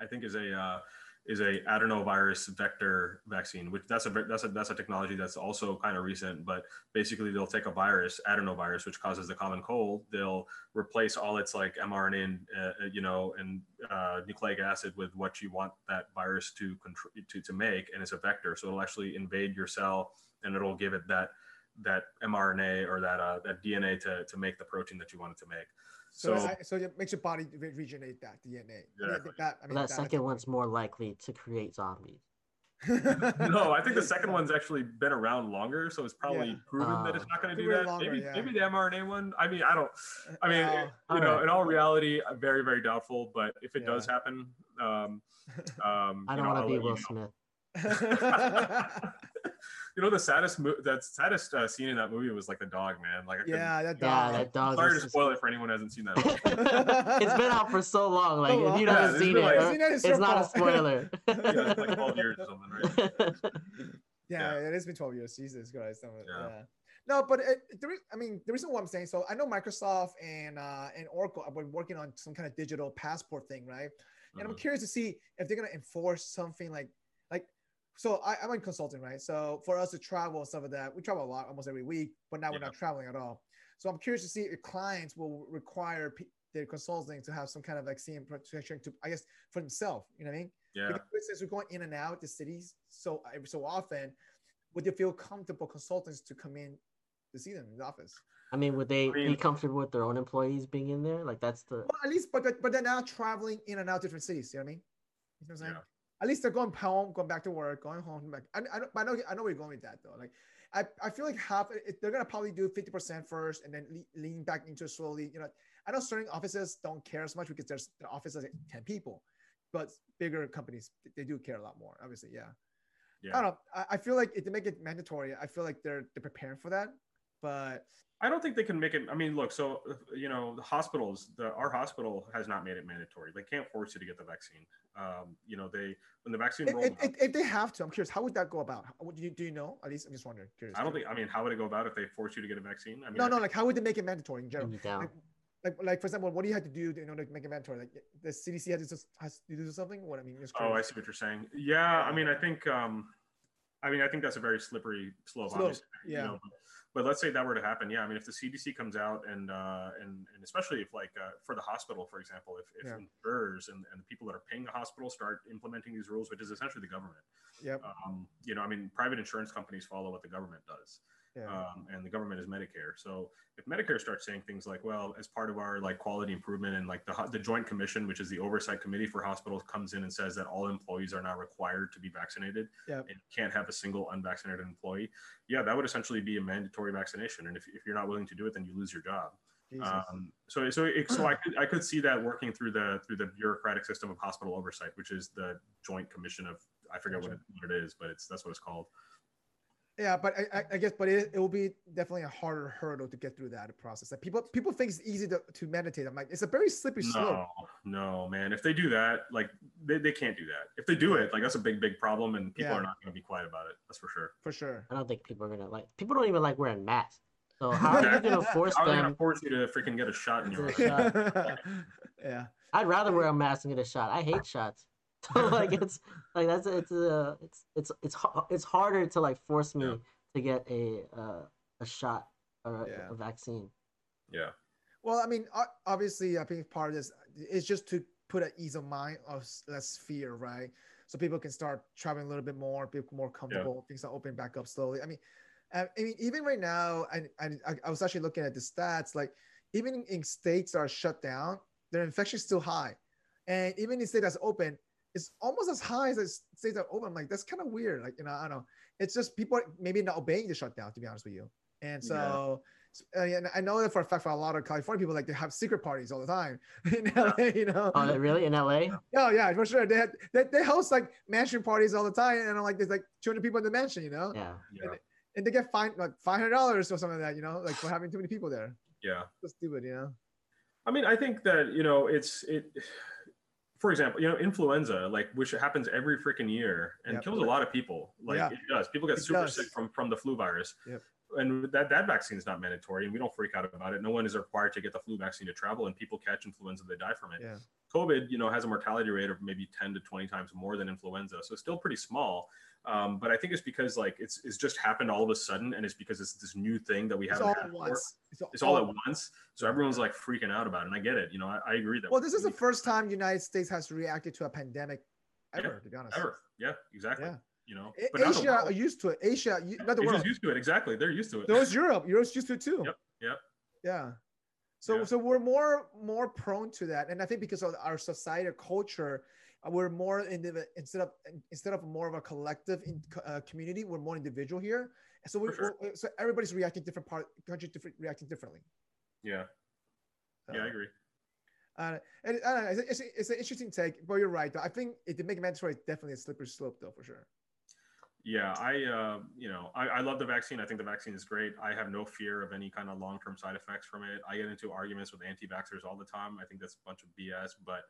I think is a uh, is a adenovirus vector vaccine, which that's a that's a that's a technology that's also kind of recent. But basically, they'll take a virus, adenovirus, which causes the common cold. They'll replace all its like mRNA and uh, you know and uh, nucleic acid with what you want that virus to control to to make, and it's a vector, so it'll actually invade your cell and it'll give it that that mRNA or that uh, that DNA to to make the protein that you wanted to make. So, So- I, so it makes your body re- regenerate that DNA. Yeah, Exactly. that, I mean, that that- second one's more likely to create zombies. no, I think the second one's actually been around longer, so it's probably Yeah. proven that it's not going to do that. longer, maybe yeah. maybe the mRNA one. I mean, I don't. I mean, Well, it- you know, alright. in all reality, I'm very very doubtful. But if it Yeah. does happen, um, um, I don't want to be Will you know. Smith. you know, the saddest mo- that saddest uh, scene in that movie was like the dog, man. Like, I yeah, that Yeah, dog. that dog. Sorry is to just- spoil it for anyone who hasn't seen that. movie. it's been out for so long. Like So if you. Yeah, haven't it's seen it, like- It's not- it's it's not a spoiler. yeah, it's like 12 years or something, right? Yeah, Yeah. it has been 12 years. Jesus Christ. Yeah. Yeah. No, but it, the re- I mean, the reason why I'm saying so, I know Microsoft and uh, and Oracle have been working on some kind of digital passport thing, right? And I'm Mhm. curious to see if they're gonna enforce something like like. So I, I'm in consulting, right? So for us to travel and stuff like that, we travel a lot, almost every week, but now we're not traveling at all. So I'm curious to see if clients will require pe- their consulting to have some kind of like vaccine protection to, I guess, for themselves. You know what I mean? Yeah. Because since we're going in and out the cities so every so often, would they feel comfortable consultants to come in to see them in the office? I mean, would they I mean- be comfortable with their own employees being in there? Like that's the Well, at least, but but they're now traveling in and out different cities. You know what I mean? You know what I'm saying? Yeah. At least they're going home, going back to work, going home. Back. I, I, know, I know, I know where you're going with that though. Like, I, I feel like half they're gonna probably do 50% first, and then le- lean back into slowly. You know, I know certain offices don't care as much because there's the office is like 10 people, but bigger companies they do care a lot more. Obviously, yeah. I don't know. I, I feel like if they make it mandatory, I feel like they're they're preparing for that. But I don't think they can make it. I mean, look, so you know, the hospitals, the our hospital has not made it mandatory. They can't force you to get the vaccine. Um, you know, they when the vaccine if, rolled if, out, if, if they have to, I'm curious, how would that go about? How, do you do you know? At least I'm just wondering. Curious. I don't think. I mean, how would it go about if they force you to get a vaccine? I mean, No, I no. think- Like, how would they make it mandatory in general? pin. Like, like, like for example, what do you have to do to, in order to make it mandatory? Like, the CDC has to, has to do something. What I mean, just Oh, I see what you're saying. Yeah, I mean, I think. Um, I mean, I think that's a very slippery slope. Slope, obviously, you yeah. know, but, but let's say that were to happen. Yeah, I mean, if the CDC comes out and uh, and and especially if like uh, for the hospital, for example, if, if Yeah. insurers and, and the people that are paying the hospital start implementing these rules, which is essentially the government. Yep. Um, you know, I mean, private insurance companies follow what the government does. Yeah. um, and the government is Medicare. So if Medicare starts saying things like, well, as part of our like quality improvement and like the the Joint Commission, which is the oversight committee for hospitals, comes in and says that all employees are now required to be vaccinated Yep. and can't have a single unvaccinated employee, yeah, that would essentially be a mandatory vaccination. And if, if you're not willing to do it, then you lose your job. Um, so so it, so I could I could see that working through the through the bureaucratic system of hospital oversight, which is the Joint Commission of I forget what it, what it is, but it's that's what it's called. Yeah, but I, I- I guess, but it, it will be definitely a harder hurdle to get through that process. Like people, people think it's easy to, to meditate. I'm like, it's a very slippery slope. No, no, man. If they do that, like they, they can't do that. If they do it, like that's a big, big problem, and people Yeah. are not going to be quiet about it. That's for sure. For sure. I don't think people are gonna like. People don't even like wearing masks. So how are you gonna force How are they going them? to force you to freaking get a shot in your It's shot. yeah. I'd rather wear a mask and get a shot. I hate shots. So like it's like that's it's uh it's it's it's it's harder to like force me Yeah. to get a uh, a shot or a, Yeah. a vaccine. Yeah. Well, I mean, obviously, I think part of this is just to put an ease of mind of less fear, right? So people can start traveling a little bit more, be more comfortable. Things are opening back up slowly. I mean, uh, I mean, even right now, and and I, I was actually looking at the stats. Like, even in states that are shut down, their infection is still high. and even in states that's open, it's almost as high as it states that open. I'm like, that's kind of weird. Like, you know, I don't know. It's just people maybe not obeying the shutdown, to be honest with you. And so, uh, and I know that for a fact for a lot of California people, like they have secret parties all the time in LA, you know. Oh, really? In LA? Oh yeah, for sure. They, had, they they host like mansion parties all the time, and I'm like, there's like 200 people in the mansion, you know, Yeah. Yeah. and they get fined like 500 dollars or something like that, you know, like for having too many people there. Yeah. So stupid, you know. I mean, I think that you know, it's it. For example, you know, influenza, like which happens every freaking year and Yep. kills a lot of people. Like Yeah. it does. People get It super does. sick from from the flu virus. Yep. And that that vaccine is not mandatory, and we don't freak out about it. No one is required to get the flu vaccine to travel, and people catch influenza, they die from it. Yeah. COVID, you know, has a mortality rate of maybe 10 to 20 times more than influenza. So it's still pretty small. Um, but I think it's because like it's, it's just happened all of a sudden. And it's because it's this new thing that we It's haven't all had at before. once. It's all, It's all at once. So everyone's like freaking out about it. And I get it. You know, I, I agree that. Well, this is the first time the United States has reacted to a pandemic ever, to be honest. ever. Yeah, exactly. Yeah. You know, but Asia are used to it. Asia, not the Asia's world. used to it. Exactly. They're used to it. Those Europe, Europe's used to it too. Yep, yep. Yeah. So Yeah. so we're more more prone to that, and I think because of our society or culture, we're more in the instead of instead of more of a collective in, uh, community, we're more individual here. And so we sure. we're- so everybody's reacting different part country different reacting differently. yeah. Yeah, I agree. Uh, and I don't know, it's, it's, it's an interesting take, but you're right. Though. I think it they make it mandatory, definitely a slippery slope, though, for sure. Yeah, I, uh, you know, I, I love the vaccine. I think the vaccine is great. I have no fear of any kind of long-term side effects from it. I get into arguments with anti-vaxxers all the time. I think that's a bunch of BS. But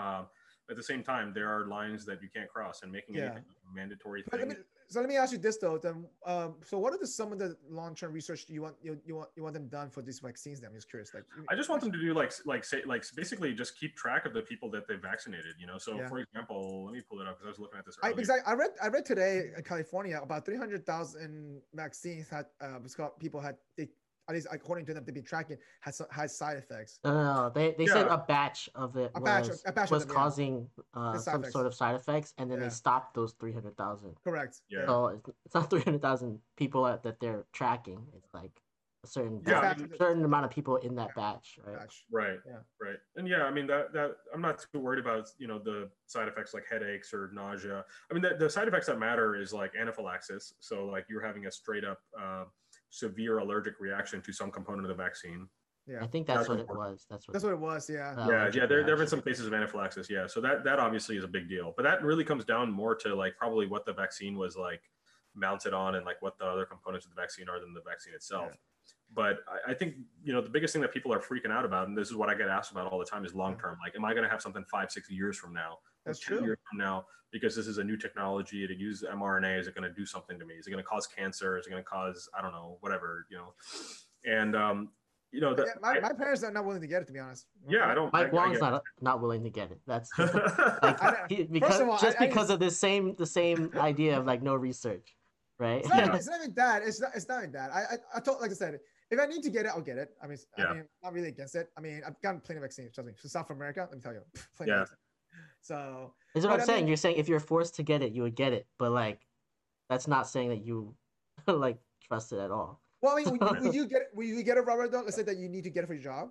um, at the same time, there are lines that you can't cross, and making Yeah. anything a mandatory But let me, so let me ask you this though. Then, um, so what are the some of the long-term research you want you, you want you want them done for these vaccines? Then I'm just curious. Like, I just want them to do like like say like basically just keep track of the people that they vaccinated. You know, so Yeah. for example, let me pull it up because I was looking at this I, earlier. I, I read I read today in California about 300,000 vaccines had uh, was called, people had they at least according to them they've been tracking has some, had side effects. No, no, no. They they said a batch of it A was, batch of- a batch of was them, yeah. causing uh, some effects. sort of side effects, and then Yeah. they stopped those three hundred thousand. Correct. Yeah. So it's, it's not three hundred thousand people that, that they're tracking. It's like a certain Yeah, batch- I mean- certain amount of people in that batch, right? Batch. Right. Yeah. Right. And yeah, I mean that that I'm not too worried about you know the side effects like headaches or nausea. I mean the, the side effects that matter is like anaphylaxis. So like you're having a straight up uh, severe allergic reaction to some component of the vaccine. Yeah. I think that's That's what it was. That's what. That's what it was. Yeah. uh, yeah, yeah. There there have been some cases of anaphylaxis. Yeah. So that that obviously is a big deal. But that really comes down more to like probably what the vaccine was like mounted on and like what the other components of the vaccine are than the vaccine itself. Yeah. But I, I think you know the biggest thing that people are freaking out about, and this is what I get asked about all the time, is long term. Like, am I going to have something five, six years from now? Or That's 10 true. Years from now, because this is a new technology. To use mRNA, is it going to do something to me? Is it going to cause cancer? Is it going to cause I don't know, whatever you know? And um, you know, the, Yeah, my, I- my parents are not willing to get it, to be honest. yeah, I don't. Mike I, I Wong's get- not not willing to get it. That's like I because of all, just I- I because just- of the same the same idea of like no research, right? It's not, it's not even that. It's not. It's not even that. I, I, I told, like I said, if I need to get it, I'll get it. I mean, Yeah. I mean, not really against it. I mean, I've gotten plenty of vaccines. Trust me. From South America, let me tell you, plenty Yeah. Of vaccines. So Is what I'm I saying. You're saying if you're forced to get it, you would get it, but like that's not saying that you like trust it at all. Well, I mean, will, will you get it? Will you get it, Robert? Though, let's say that you need to get it for your job.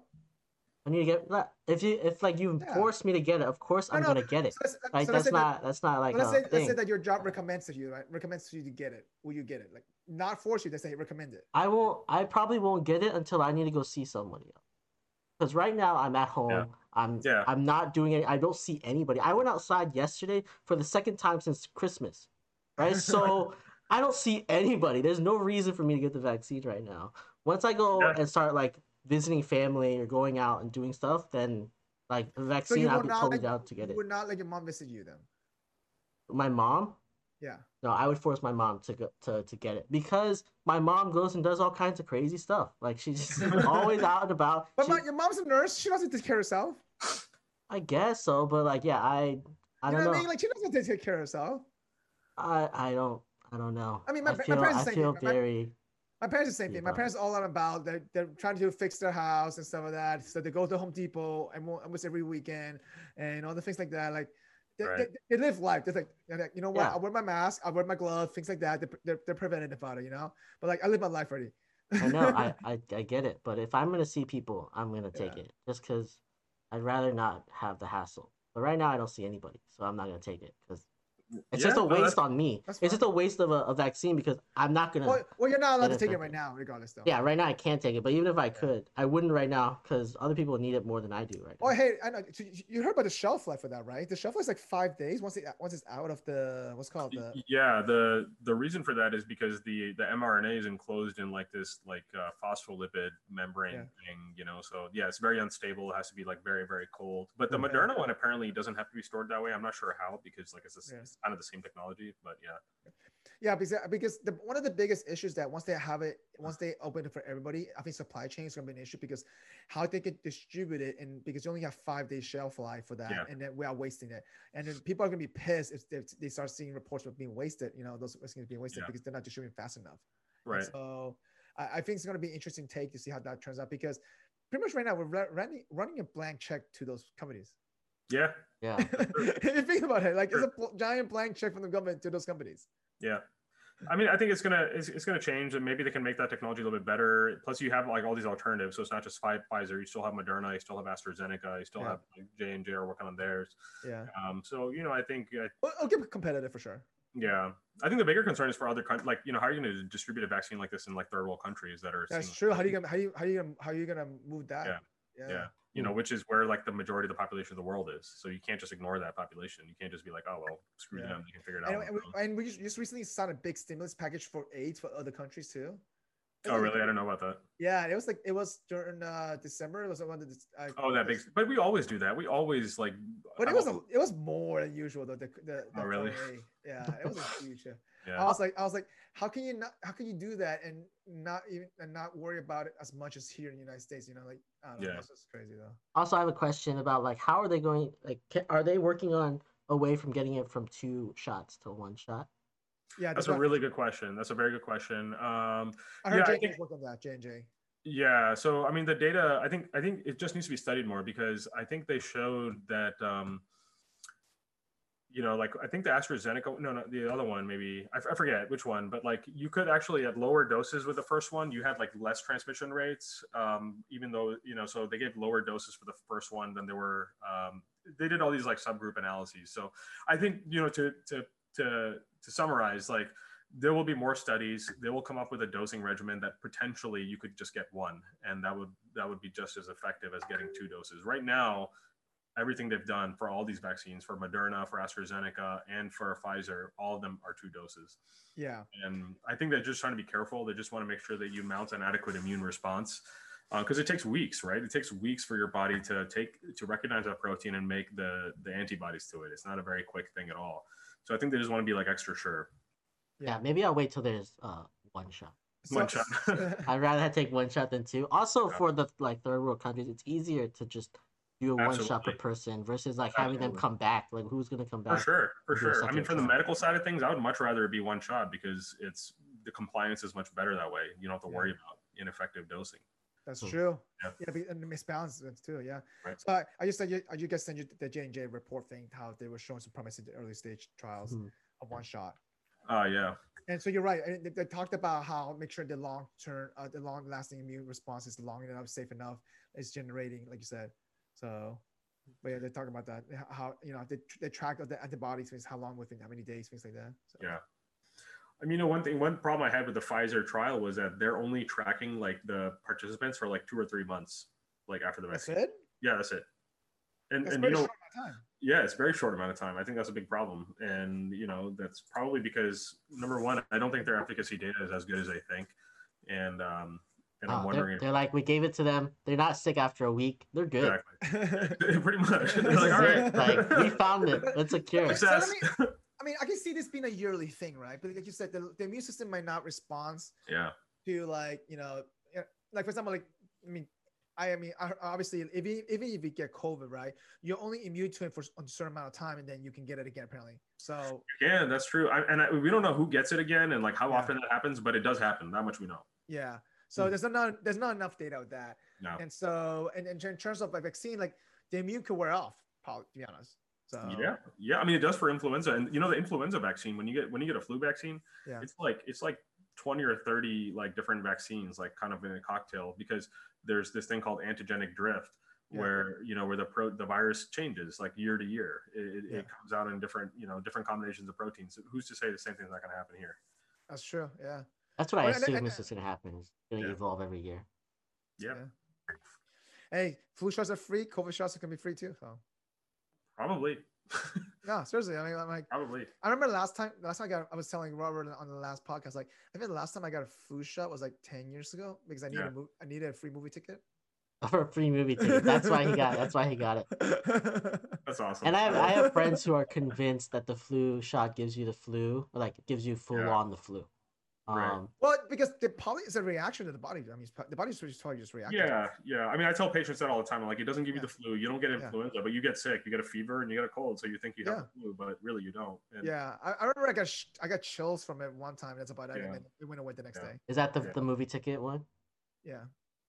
I need to get that. If you if like you Yeah. force me to get it, of course No, I'm no, gonna get it. So Like so that's say not that's not like so let's a say, let's say that your job recommends to you, right? Recommends to you to get it. Will you get it? Like, not force you. They say recommend it. I won't. I probably won't get it until I need to go see somebody else. Because right now I'm at home. Yeah. I'm. Yeah. I'm not doing any. I don't see anybody. I went outside yesterday for the second time since Christmas. Right. So I don't see anybody. There's no reason for me to get the vaccine right now. Once I go Yeah. and start like visiting family or going out and doing stuff, then like the vaccine, you I'll would be not totally let, down to get you it. would not let your mom visit you then. My mom. Yeah. No, I would force my mom to go to, to get it because my mom goes and does all kinds of crazy stuff. Like she's just always out and about. But She- my, your mom's a nurse. She doesn't take care of herself. I guess so, but like, yeah, I, I you don't know know. what I mean? Like she doesn't take care of herself. I, I don't, I don't know. I mean, my- I my feel, parents I the same feel thing. My- very. My parents the same thing. My parents are all out about. They're, they're trying to fix their house and stuff like that. So they go to Home Depot and almost every weekend and all the things like that. Like they, Right. they, they live life. They're like, they're like, you know what? Yeah. I wear my mask. I wear my glove. Things like that. They're, they're, they're preventive about it, you know. But like I live my life already. I know, I, I, I get it, but if I'm gonna see people, I'm gonna take Yeah. it just because I'd rather not have the hassle. But right now, I don't see anybody, so I'm not gonna take it because it's Yeah, just a no, waste on me. It's just a waste of a, a vaccine because I'm not gonna. Well, well, you're not allowed to take it infected. right now, regardless, though. Yeah, right now I can't take it, but even if I could, I wouldn't right now because other people need it more than I do right now. Oh, hey, I know. so you- You heard about the shelf life for that, right? The shelf life is like five days once it once it's out of the what's called the. yeah the the reason for that is because the the mrna is enclosed in like this like uh, phospholipid membrane Yeah. thing you know so yeah it's very unstable it has to be like very very cold but the Okay. moderna one apparently doesn't have to be stored that way i'm not sure how because like it's, a Yeah. Kind of the same technology but yeah Yeah, because because the, one of the biggest issues that once they have it, once they open it for everybody, I think supply chain is going to be an issue because how they can distribute it, and because you only have five days shelf life for that, Yeah. and then we are wasting it, and then people are going to be pissed if they, they start seeing reports of being wasted. You know, those vaccines being wasted Yeah. because they're not distributing fast enough. And right So I, I think it's going to be an interesting take to see how that turns out because pretty much right now we're running running a blank check to those companies. Yeah Yeah, if you think about it, like it's a bl- giant blank check from the government to those companies. Yeah. I mean, I think it's gonna it's, it's gonna change, and maybe they can make that technology a little bit better. Plus, you have like all these alternatives, so it's not just Pfi- Pfizer. You still have Moderna, you still have AstraZeneca, you still Yeah. have J and J are working on theirs. Yeah, Um, so you know, I think uh, Well, it'll get competitive for sure. yeah, I think the bigger concern is for other countries. Like you know, how are you going to distribute a vaccine like this in like third world countries that are That's seeing- true. How do you gonna how you how you gonna how you gonna move that? Yeah. yeah you know which is where like the majority of the population of the world is so you can't just ignore that population you can't just be like oh well screw Yeah. them they can figure it out and, we, and we just- just recently signed a big stimulus package for AIDS for other countries too. Oh really i don't know about that Yeah, it was like it was during uh December. It was one of the. Uh, oh that big but we always do that we always like But it was a, it was more than usual though. The the, the Oh, really? 4A. Yeah, it was a huge. Yeah. yeah I was like, I was like, how can you not? How can you do that and not even and not worry about it as much as here in the United States? You know, like I don't know. Yeah. That's just crazy though. Also, I have a question about like how are they going? Like, ca- are they working on a way from getting it from two shots to one shot? Yeah, That's what- a really good question. That's a very good question. Um, I heard yeah, I J and think- J's working on that. J and J. yeah. So I mean, the data. I think. I think it just needs to be studied more because I think they showed that. Um, you know, like I think the AstraZeneca. No, no, the other one maybe. I, f- I forget which one, but like you could actually at lower doses with the first one, you had like less transmission rates. Um, even though you know, so they gave lower doses for the first one than they were. Um, they did all these like subgroup analyses. So I think you know to to to to summarize, like there will be more studies. They will come up with a dosing regimen that potentially you could just get one, and that would that would be just as effective as getting two doses. Right now, everything they've done for all these vaccines, for Moderna, for AstraZeneca, and for Pfizer, all of them are two doses. Yeah. And I think they're just trying to be careful. They just want to make sure that you mount an adequate immune response because it takes weeks, right? It takes weeks for your body to take to recognize that protein and make the the antibodies to it. It's not a very quick thing at all. So I think they just want to be like extra sure. Yeah, maybe I'll wait till there's uh one shot. One shot. I'd rather take one shot than two. Also, Yeah. for the like third world countries, it's easier to just do a one shot per person versus like having them come back. Like, who's gonna come back? For sure, for sure. I mean, from the medical side of things, I would much rather it be one shot because it's the compliance is much better that way. You don't have to Yeah. worry about ineffective dosing. That's Hmm. true. Yeah. Yeah, be- and the misbalances too. Yeah. Right. So I, I just said, you, I you guys sent you the J and J report thing how they were showing some promise in the early stage trials Mhm. of one shot. Uh yeah, And so you're right. and They, they talked about how make sure the long term, uh, the long lasting immune response is long enough, safe enough, is generating, like you said. So, but yeah, they talk about that. How you know they they track of the antibodies, means how long within how many days, things like that. So, yeah. I mean, you know, one thing, one problem I had with the Pfizer trial was that they're only tracking like the participants for like two or three months, like after the vaccine. That's it. Yeah, that's it. And That's and you know, short amount of time. yeah, it's a very short amount of time. I think that's a big problem, and you know, that's probably because number one, I don't think their efficacy data is as good as they think, and um, and I'm Oh, wondering they're, if they're like, we gave it to them. They're not sick after a week. They're good. Exactly. Pretty much. They're This like, is all it. Like we found it. It's a cure. So let Success. me- I mean, I can see this being a yearly thing, right? But like you said, the, the immune system might not respond yeah. to like you know, like for example, like I mean, I, I mean, obviously, if you, even if you get COVID, right, you're only immune to it for a certain amount of time, and then you can get it again, apparently. So Yeah, that's true. I, and I, we don't know who gets it again and like how Yeah. often that happens, but it does happen. That much we know. yeah, so Hmm. there's not there's not enough data with that, No. and so and, and in terms of like vaccine, like the immune could wear off, probably to be honest. So Yeah, yeah. I mean, it does for influenza, and you know, the influenza vaccine when you get when you get a flu vaccine, Yeah. it's like it's like twenty or thirty like different vaccines, like kind of in a cocktail, because there's this thing called antigenic drift, Yeah. where you know where the pro the virus changes like year to year. It, it, Yeah. it comes out in different you know different combinations of proteins. Who's to say the same thing's not going to happen here? That's true. Yeah. That's what I Well, and- assume and- is just gonna happen. It's gonna Yeah. evolve every year. Yep, Yeah. Hey, flu shots are free. COVID shots are going to be free too. So probably, no, seriously. I mean, I'm like, probably. I remember last time. Last time I got, I was telling Robert on the last podcast, like, I think the last time I got a flu shot was like ten years ago because I needed Yeah. a mov- I needed a free movie ticket. For a free movie ticket. That's why he got. That's why he got it. That's awesome. And I have, I have friends who are convinced that the flu shot gives you the flu, or like gives you full Yeah. on the flu. Um, well, because the probably is a reaction to the body. I mean, it's pro- the body's just probably just reacting. to it. Yeah, yeah. I mean, I tell patients that all the time. I'm like, it doesn't give you the flu. You don't get Yeah. influenza, but you get sick. You get a fever and you get a cold, so you think you have Yeah. the flu, but really you don't. And Yeah, I, I remember I got sh- I got chills from it one time. That's about it, Yeah. and then it went away the next Yeah. day. Is that the, Yeah. the movie ticket one? Yeah,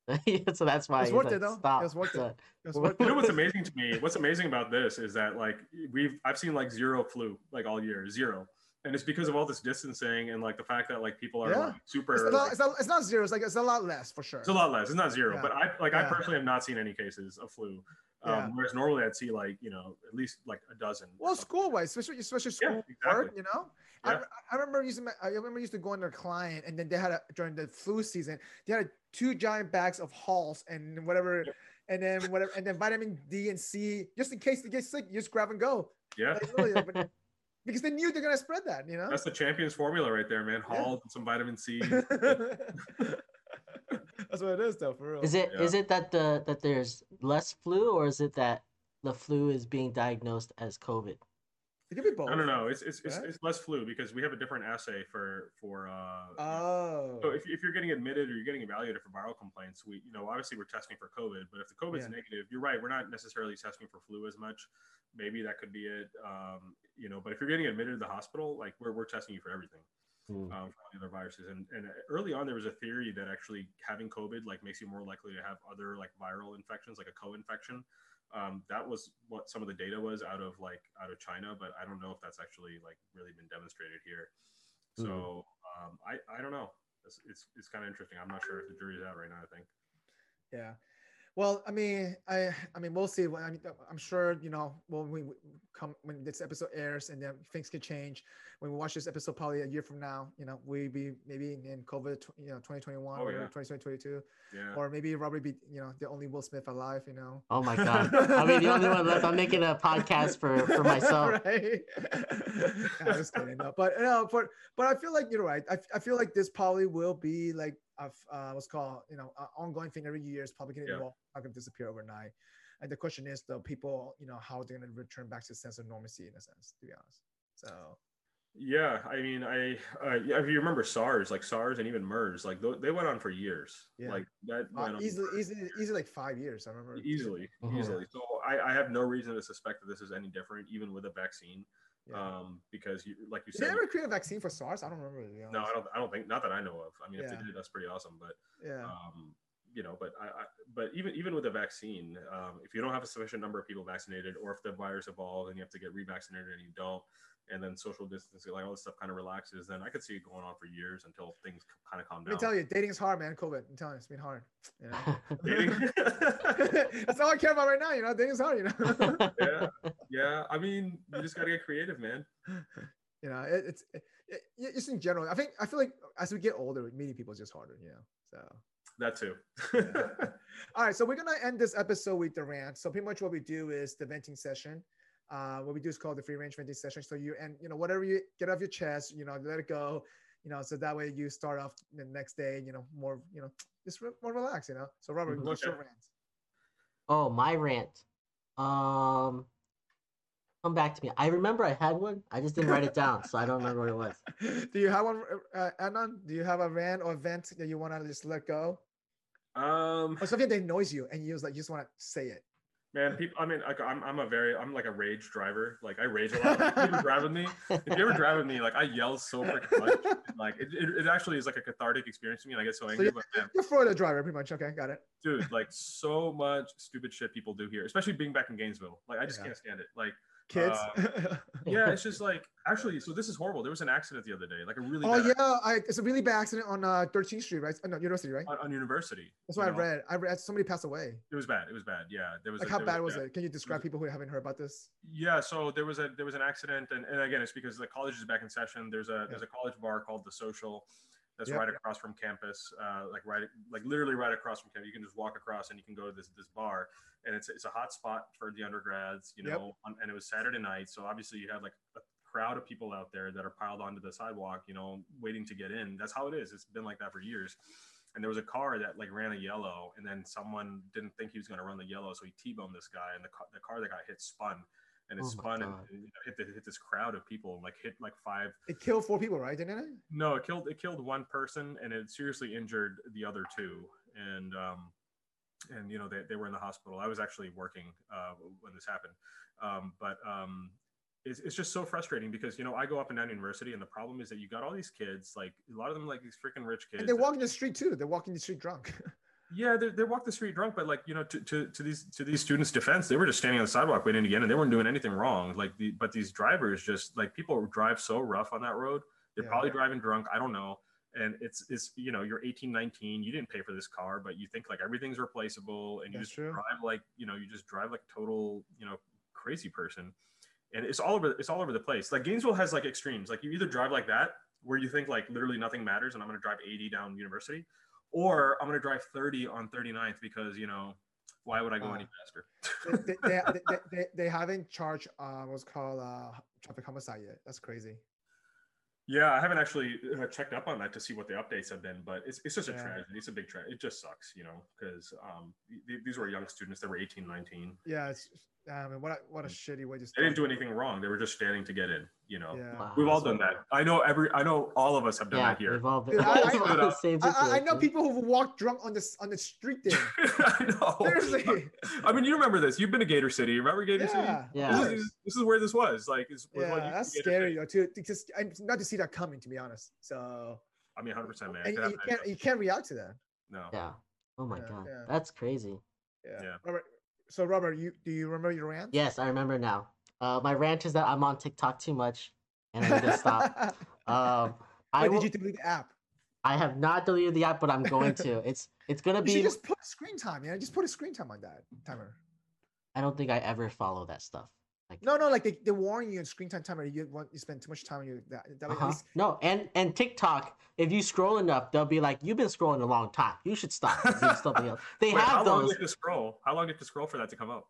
so that's why It's he's worth like, it, though. It Stop. was worth it. It was worth You know what's amazing to me? What's amazing about this is that like we've I've seen like zero flu like all year, zero. And it's because of all this distancing and like the fact that like people are Yeah. like, super It's like, not, it's, not, it's not zero. It's like it's a lot less for sure. it's a lot less. It's not zero, Yeah. but I like I personally have not seen any cases of flu. Um, Whereas normally I'd see like you know at least like a dozen. Well, school wise, especially especially Yeah, school exactly. work, you know. I, Yeah. I remember using my- I remember used to go under their client, and then they had a during the flu season, they had two giant bags of Halls and whatever, and then whatever, and then vitamin D and C, just in case they get sick, you just grab and go. Yeah, Like, like, because they knew they're gonna spread that, you know. that's the champions formula right there, man. Yeah. Hall and some vitamin C. That's what it is, though, for real. Is it is Yeah. it that the that there's less flu, or is it that the flu is being diagnosed as COVID? It could be both. I don't know. It's it's, it's, Right? it's less flu because we have a different assay for for. Uh, Oh. so if, if you're getting admitted or you're getting evaluated for viral complaints, we you know obviously we're testing for COVID, but if the COVID's Yeah. negative, you're right. We're not necessarily testing for flu as much. Maybe that could be it. Um, you know, but if you're getting admitted to the hospital, like we're we're testing you for everything. Hmm. Um, for all the other viruses, and and early on there was a theory that actually having COVID like makes you more likely to have other like viral infections, like a co-infection. Um, that was what some of the data was out of like out of China, but I don't know if that's actually like really been demonstrated here. So um, I I don't know. It's it's, it's kind of interesting. I'm not sure if the jury's out right now. I think. Yeah. Well, I mean, I, I mean, we'll see. I mean, I'm sure, you know, when we we come when this episode airs, and then things can change. When we watch this episode, probably a year from now, you know, we be maybe in COVID, you know, 2021 Oh, or yeah. 2022, Yeah. or maybe Robert be, you know, the only Will Smith alive, you know. Oh my god! I'll be the only one left. I'm making a podcast for for myself. right? Nah, I'm just kidding. No, but no, but but I feel like you're right. I, I feel like this probably will be like a f- uh, what's called you know an ongoing thing every year. It's probably going to Yeah. evolve, not going to disappear overnight. And the question is, the people, you know, how they're going to return back to a sense of normalcy, in a sense, to be honest. So Yeah, I mean, I uh, yeah, if you remember SARS, like SARS and even MERS, like th- they went on for years. Yeah. Like that uh, went on easily, for- easily, easily like five years. I remember easily, Mhm. easily. So I, I have no reason to suspect that this is any different, even with a vaccine, Yeah. um, because you, like you Did they said, ever create a vaccine for SARS? I don't remember. No. I don't, I don't think, not that I know of. I mean, if they did, that's pretty awesome. But Yeah. um, you know, but I, I, but even even with a vaccine, um, if you don't have a sufficient number of people vaccinated, or if the virus evolves and you have to get revaccinated and you don't, and then social distancing, like all this stuff, kind of relaxes, then I could see it going on for years until things kind of calm Let me tell you, dating is hard, man. COVID. I'm telling you, it's been hard. You know? That's all I care about right now. You know, dating is hard. You know. yeah, yeah. I mean, you just gotta get creative, man. you know, it, it's it, it, just in general. I think I feel like as we get older, meeting people is just harder. You know, so. That too. All right, so we're gonna end this episode with the rant. So pretty much what we do is the venting session. Uh, what we do is called the free range venting session. So you and you know whatever you get off your chest, you know, let it go. You know, so that way you start off the next day, you know, more, you know, just re- more relaxed. You know. So Robert, Mhm. what's your Okay. rant? Oh, my rant. Um, come back to me. I remember I had one. I just didn't write it down, so I don't remember what it was. do you have one, uh, Adnan? Do you have a rant or vent that you want to just let go, um, or something that annoys you and you just like you just want to say it? Man, people. I mean, like, I'm, I'm a very, I'm like a rage driver. Like, I rage a lot. If you ever drive with me, if you ever drive with me, like, I yell so freaking much. Like, it, it, it actually is like a cathartic experience to me, and I get so So angry. you- but man, You're Florida driver, pretty much. Okay, got it. dude, like, so much stupid shit people do here, especially being back in Gainesville. Like, I just Yeah. can't stand it. Like, kids. Uh, yeah, it's just like actually. So this is horrible. There was an accident the other day, like a really oh yeah, I, it's a really bad accident on uh, 13th Street, right? Uh, no, University, right? on, on University. That's what I know? read. I read somebody passed away. It was bad. It was bad. Yeah, there was. Like a- how there bad was yeah. it? Can you describe people who haven't heard about this? Yeah, so there was a there was an accident, and, and again, it's because the college is back in session. There's a there's a college bar called the Social, that's Yep. right across from campus, uh, like right like literally right across from campus. You can just walk across and you can go to this this bar, and it's it's a hot spot for the undergrads, you Yep. know. On, and it was Saturday night, so obviously you had like a crowd of people out there that are piled onto the sidewalk, you know, waiting to get in. That's how it is. It's been like that for years. And there was a car that like ran a yellow, and then someone didn't think he was going to run the yellow, so he t-boned this guy, and the car, the car that got hit spun and it Oh and, and, you know, hit, the, hit this crowd of people and like hit like five It killed four people, right? Didn't it? no it killed it killed one person and it seriously injured the other two and um and you know they, they were in the hospital i was actually working uh when this happened um but um it's, it's just so frustrating because you know i go up and down university and the problem is that you got all these kids like a lot of them like these freaking rich kids And they that- walk in the street too. They're walking the street drunk. yeah, they, they walk the street drunk, but like you know, to, to, to these to these students' defense, they were just standing on the sidewalk waiting to get in. And they weren't doing anything wrong. Like the but these drivers just like people drive so rough on that road. They're Yeah. probably driving drunk. I don't know. And it's it's you know you're 18, 19. You didn't pay for this car, but you think like everything's replaceable, and you That's just true. drive like you know you just drive like total you know crazy person. And it's all over it's all over the place. Like Gainesville has like extremes. Like you either drive like that where you think like literally nothing matters, and I'm going to drive 80 down University, or I'm going to drive 30 on 39th because, you know, why would I go Ah. any faster? they, they, they, they, they, haven't charged uh, what's called uh, traffic homicide yet. That's crazy. yeah, I haven't actually uh, checked up on that to see what the updates have been, but it's, it's just a Yeah. tragedy. It's a big tragedy. It just sucks, you know, because um, th- these were young students. They were 18, 19. Yeah, it's Um, I mean, what a, what a mm. shitty way to They didn't do anything wrong. They were just standing to get in, you know. Yeah. Wow. We've all done that. I know every, I know all of us have done yeah, that here. we've all been Dude, I- I- in I, I- I know people who've walked drunk on this on the street there. I know. Seriously. I mean, you remember this. You've been to Gator City. Remember Gator City? Yeah. Yeah. This is, this is where this was. Like, this was Yeah, what you that's could get in. scary though, too. to Just not to see that coming, to be honest. So I mean, 100%, man. and Could you can't you can't react to that. No. Yeah. Oh my Yeah, god, yeah. that's crazy. Yeah. Yeah. Robert, so Robert, you do you remember your rant? Yes, I remember now. Uh, my rant is that I'm on TikTok too much, and I need to stop. Um, I Why did will, you delete the app? I have not deleted the app, but I'm going to. It's it's gonna You be. should just put screen time, yeah. Just put a screen time on that timer. I don't think I ever follow that stuff. Like No, no, like they, they warn you in screen time timer. You want you spend too much time on you. That, that way, uh-huh. least- no, and and TikTok. If you scroll enough, they'll be like, "You've been scrolling a long time. You should stop." something else. They Wait, how have long do those. you have to scroll? How long do you have scroll for that to come up?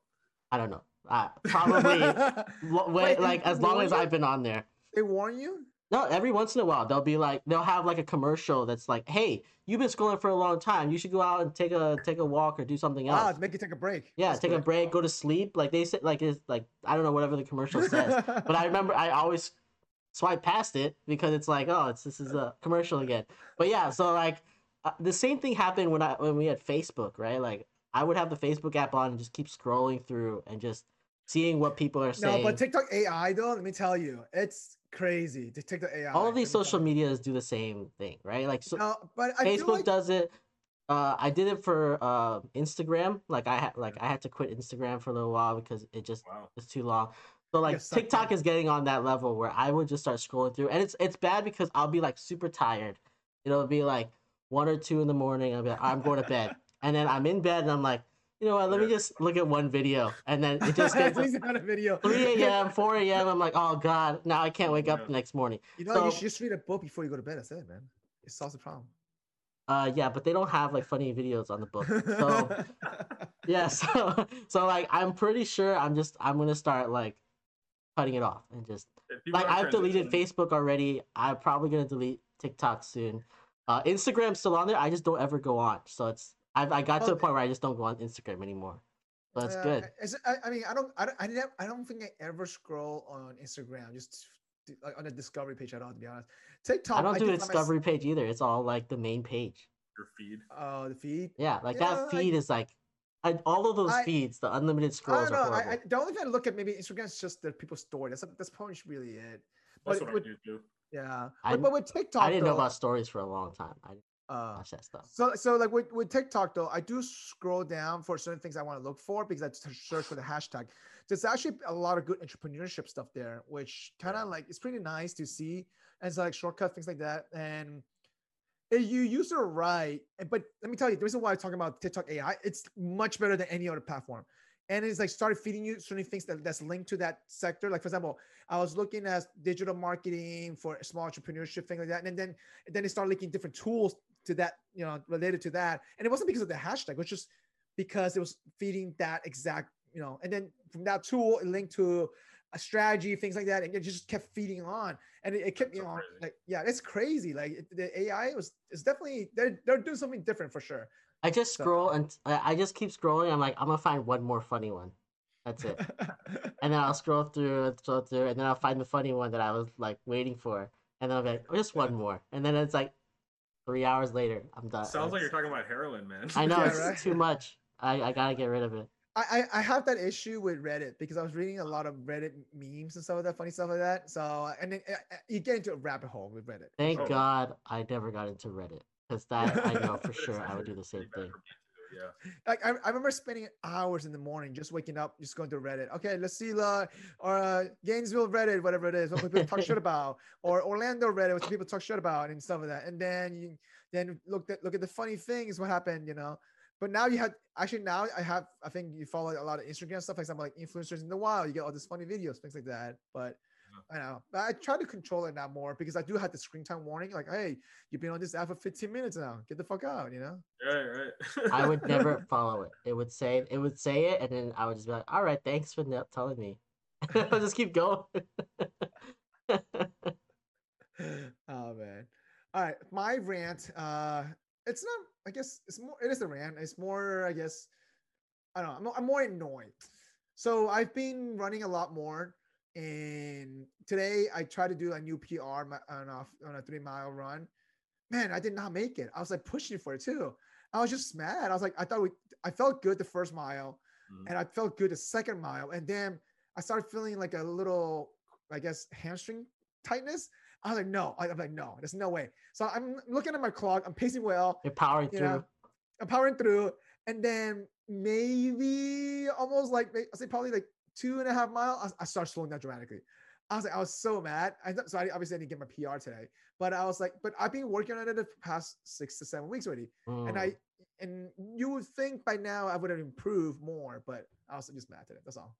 I don't know. Uh, probably lo- Wait, wait, like as long as you? I've been on there. they warn you. No, every once in a while they'll be like they'll have like a commercial that's like, "Hey, you've been scrolling for a long time. You should go out and take a take a walk or do something Ah, else." to make you take a break. yeah, That's take a break, go to sleep. Like they said, like it's like I don't know whatever the commercial says, but I remember I always swipe past it because it's like, oh, it's this is a commercial again. But yeah, so like uh, the same thing happened when I when we had Facebook, right? Like I would have the Facebook app on and just keep scrolling through and just seeing what people are saying. No, but TikTok AI though, let me tell you, it's crazy. The TikTok AI. All of these social you. medias do the same thing, right? Like so, No, but I Facebook like does it. Uh, I did it for uh, Instagram. Like I had, like I had to quit Instagram for a little while because it just Wow. was too long. So like get TikTok is getting on that level where I would just start scrolling through, and it's it's bad because I'll be like super tired. It'll be like one or two in the morning. I'll be like, I'm going to bed, and then I'm in bed and I'm like, you know what? Let me just look at one video, and then it just gets not a video. 3 a.m., 4 a.m. I'm like, oh god, now I can't wake up Yeah. the next morning. You know, So- you should just read a book before you go to bed. That's it, man. It solves the problem. Uh, yeah, but they don't have like funny videos on the book, so. yeah so so like i'm pretty sure i'm just i'm gonna start like cutting it off and just like i've deleted facebook already i'm probably gonna delete tiktok soon uh instagram's still on there i just don't ever go on so it's i've i got to Oh, a point where i just don't go on instagram anymore so that's Uh, good I, I mean, I don't, I don't, I, never, I don't think I ever scroll on Instagram, just to- like on the discovery page at all. To be honest, TikTok. i don't do a think I might s- discovery page either it's all like the main page your feed. Uh, the feed. yeah like Yeah, that I- feed is like I, all of those I- feeds the unlimited I scrolls don't are know. horrible I, I, the only thing I look at maybe Instagram is just the people's story. That's that's probably really it. That's what with- I do too. Yeah, I- but, but with TikTok, i didn't know about stories for a long time I, Uh, Watch that stuff. so so like with, with TikTok though, I do scroll down for certain things I want to look for because I just search for the hashtag. There's actually a lot of good entrepreneurship stuff there, which kind of like it's pretty nice to see. And it's like shortcut things like that. And if you use it right, and- but let me tell you, the reason why I'm talking about TikTok AI, it's much better than any other platform. And it's like started feeding you certain things that, that's linked to that sector. Like for example, I was looking at digital marketing for small entrepreneurship, thing like that. And then and then it started linking different tools to that, you know, related to that. And it wasn't because of the hashtag, it was just because it was feeding that exact, you know, and then from that tool, it linked to a strategy, things like that. And it just kept feeding on. And it, it kept, That's you know, crazy. like, yeah, it's crazy. Like it- the AI was, it's definitely, they're, they're doing something different for sure. I just So- scroll and I I just keep scrolling. I'm like, I'm gonna find one more funny one. That's it. and then I'll scroll through and scroll through, and then I'll find the funny one that I was like waiting for, and then I'll be like, oh, just one more, and then it's like three hours later, I'm done. Sounds like you're talking about heroin, man. I know Yeah, it's right? too much. I, I gotta get rid of it. I, I I have that issue with Reddit because I was reading a lot of Reddit memes and stuff like that, funny stuff like that. So and then uh, uh, you get into a rabbit hole with Reddit. Thank Oh. God I never got into Reddit because that I know for sure I would do the same thing. For me too, Yeah. Like I, I remember spending hours in the morning just waking up, just going to Reddit. Okay, let's see the or uh, Gainesville Reddit, whatever it is, what people talk shit about, or Orlando Reddit, what people talk shit about, and stuff like that. And then you then look at look at the funny things, what happened, you know. But now you have actually now I have I think you follow a lot of Instagram stuff, for example, like influencers in the wild. You get all these funny videos, things like that. But I know, but I try to control it now more because I do have the screen time warning, like, hey, you've been on this app for 15 minutes now. Get the fuck out, you know. Right, right. I would never follow it. It would say it would say it, and then I would just be like, "All right, thanks for not telling me." I'll just keep going. oh man. All right, my rant. Uh, it's not. I guess it's more. It is a rant. It's more. I guess. I don't know. I'm, I'm more annoyed. So I've been running a lot more, and today I tried to do a new PR on a on a three mile run. Man, I did not make it. I was like pushing for it too. I was just mad. I was like, I thought we. I felt good the first mile, Mhm. and I felt good the second mile, and then I started feeling like a little, I guess, hamstring tightness. I was like, no. I'm like, no, there's no way. So I'm looking at my clock. I'm pacing well. You're powering You through. know, I'm powering through, and then maybe almost like I say probably like two and a half mile. I, I start slowing down dramatically. I was like, I was so mad. I so I obviously I didn't get my PR today, but I was like, but I've been working on it the past six to seven weeks already, and Mm. I and you would think by now I would have improved more, but I was just mad today. That's all.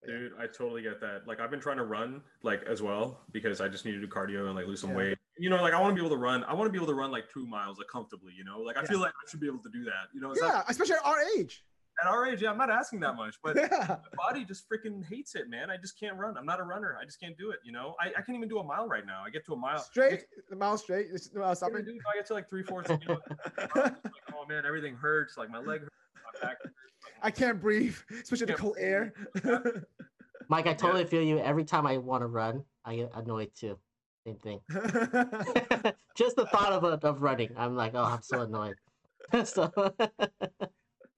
But yeah. Dude, I totally get that. Like I've been trying to run like as well because I just need to do cardio and like lose some Yeah. weight. You know, like I want to be able to run. I want to be able to run like two miles like comfortably. You know, like I Yeah. feel like I should be able to do that. You know, it's yeah, not, especially at our age. At our age, yeah, I'm not asking that much, but Yeah. my body just freaking hates it, man. I just can't run. I'm not a runner. I just can't do it. You know, I, I can't even do a mile right now. I get to a mile Straight, the mile straight. It's, no, Yeah, stopping. dude, I get to like three fourths. You know, like, oh man, everything hurts. Like my leg hurts, my back hurts. I can't breathe, especially the Can't cold air. Mike, I totally feel you. Every time I want to run, I get annoyed too. Same thing. Just the thought of of running, I'm like, oh, I'm so annoyed. so,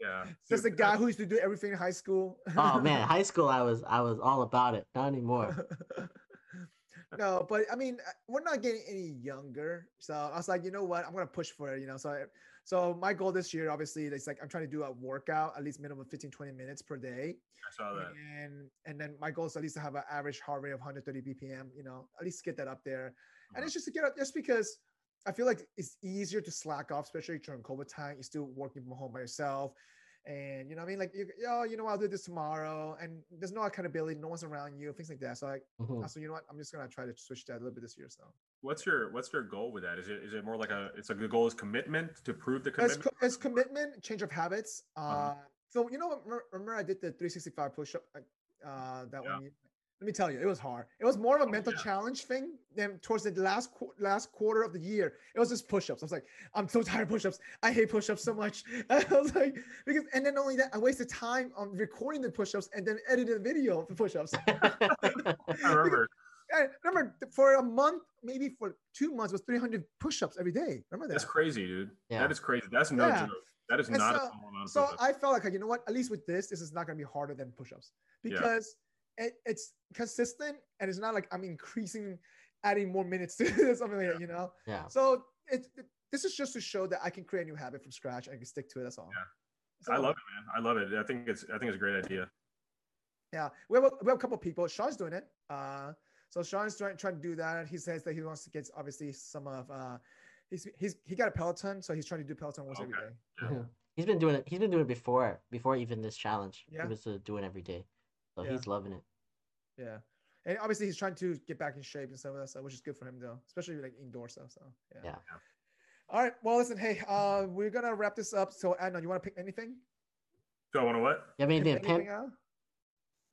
Yeah. Just the dude, guy who used to do everything in high school. oh man, high school, I was I was all about it. Not anymore. no, but I mean, uh, we're not getting any younger. So I was like, you know what? I'm gonna push for it. You know, so I, so my goal this year, obviously, is like I'm trying to do a workout at least minimum 15, 20 minutes per day. I saw that. And and then my goal is at least to have an average heart rate of 130 BPM. You know, at least get that up there. And Uh-huh. it's just to get up, just because I feel like it's easier to slack off, especially during COVID time. You're still working from home by yourself. And you know what I mean? Like, you, oh, you know, I'll do this tomorrow. And there's no accountability, no one's around you, things like that. So like, Mhm. so you know what? I'm just gonna try to switch that a little bit this year. So What's your what's your goal with that? Is it is it more like a it's like the goal is commitment to prove the it's, commitment? co- it's commitment, change of habits. Uh, Uh-huh. so you know? Remember, remember I did the 365 push-up. Uh, that Yeah. one. You- Let me tell you, it was hard. It was more of a Oh, mental yeah. challenge thing than towards the last qu- last quarter of the year. It was just push-ups. I was like, I'm so tired of push-ups. I hate push-ups so much. I was like, because and then only that, I wasted time on recording the push-ups and then editing the video of the push-ups. I remember. I remember for a month, maybe for two months, was 300 push-ups every day. Remember that? That's crazy, dude. Yeah. That is crazy. That's no Yeah. joke. That is And not so- a small amount of so push-ups. I felt like, you know what? At least with this, this is not going to be harder than push-ups Yeah. Because it, it's consistent and it's not like I'm increasing, adding more minutes to something like that, you know. yeah. So it's it- this is just to show that I can create a new habit from scratch. I can stick to it. That's all. Yeah. That's I love it, man. I love it. I think it's I think it's a great idea. Yeah, we have a, we have a couple people. Sean's doing it. Uh, so Sean's trying trying to do that. He says that he wants to get obviously some of uh, he's he's he got a Peloton, so he's trying to do Peloton once every Okay. day. Yeah. Mhm. He's been doing it. He's been doing it before, before even this challenge. Yeah. He was uh, doing every day, so Yeah. he's loving it. Yeah, and obviously he's trying to get back in shape and stuff like that, stuff, which is good for him though, especially like indoor stuff. So yeah. Yeah. All right. Well, listen. Hey, uh, we're gonna wrap this up. So, Adnan, you want to pick anything? Do I want to what? You have anything to anything pimp? out?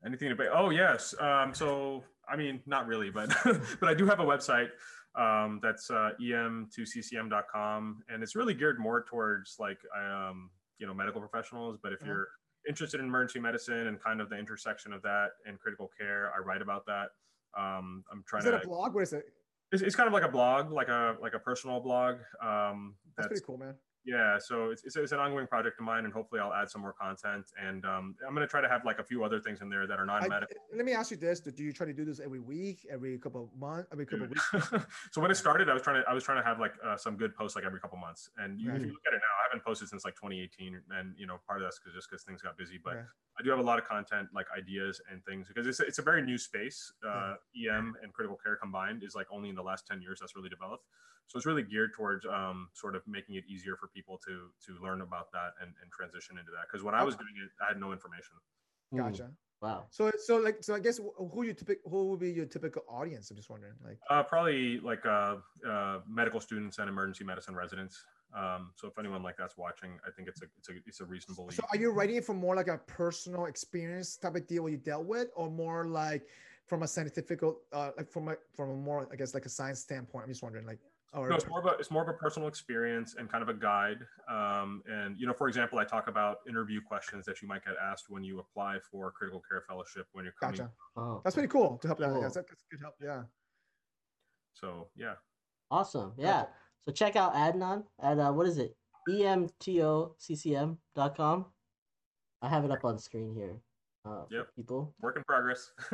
Anything to pay? Oh yes. Um, so I mean, not really, but but I do have a website um, that's uh, em2ccm.com, and it's really geared more towards like um, you know medical professionals. But if Uh-huh. you're interested in emergency medicine and kind of the intersection of that and critical care, I write about that. Um, I'm trying Is it to. a blog? What is it? It's, it's kind of like a blog, like a like a personal blog. Um, That's pretty cool, man. Yeah so it's, it's, it's an ongoing project of mine and hopefully i'll add some more content and um, i'm going to try to have like a few other things in there that are I, non-medical. let me ask you this: Do you try to do this every week, every couple of months, every couple of weeks? so when it started i was trying to i was trying to have like uh, some good posts like every couple months and you, if you look at it now i haven't posted since like 2018 and you know part of that's because just because things got busy but i do have a lot of content like ideas and things because it's, it's a very new space uh, em and critical care combined is like only in the last 10 years that's really developed so it's really geared towards um, sort of making it easier for people to to learn about that and, and transition into that because when i was doing it i had no information Hmm, Gotcha. Wow. So, so like, so I guess who you typical, who would be your typical audience? I'm just wondering. Like, Uh, probably like uh, uh, medical students and emergency medicine residents. Um, so if anyone like that's watching, I think it's a it's a it's a reasonable. so are you writing it from more like a personal experience type of deal you dealt with, or more like from a scientific, uh, like from a from a more, I guess, like a science standpoint? I'm just wondering, like, or No, it's more of a it's more of a personal experience and kind of a guide. Um, and you know, for example, I talk about interview questions that you might get asked when you apply for a critical care fellowship when you're coming. gotcha. Oh, That's pretty cool to help that. Cool. That's, that's good help. Yeah. So yeah, awesome. Yeah. So check out Adnan at uh, what is it? em2ccm.com. I have it up on screen here. Uh, Yep. people. work in progress.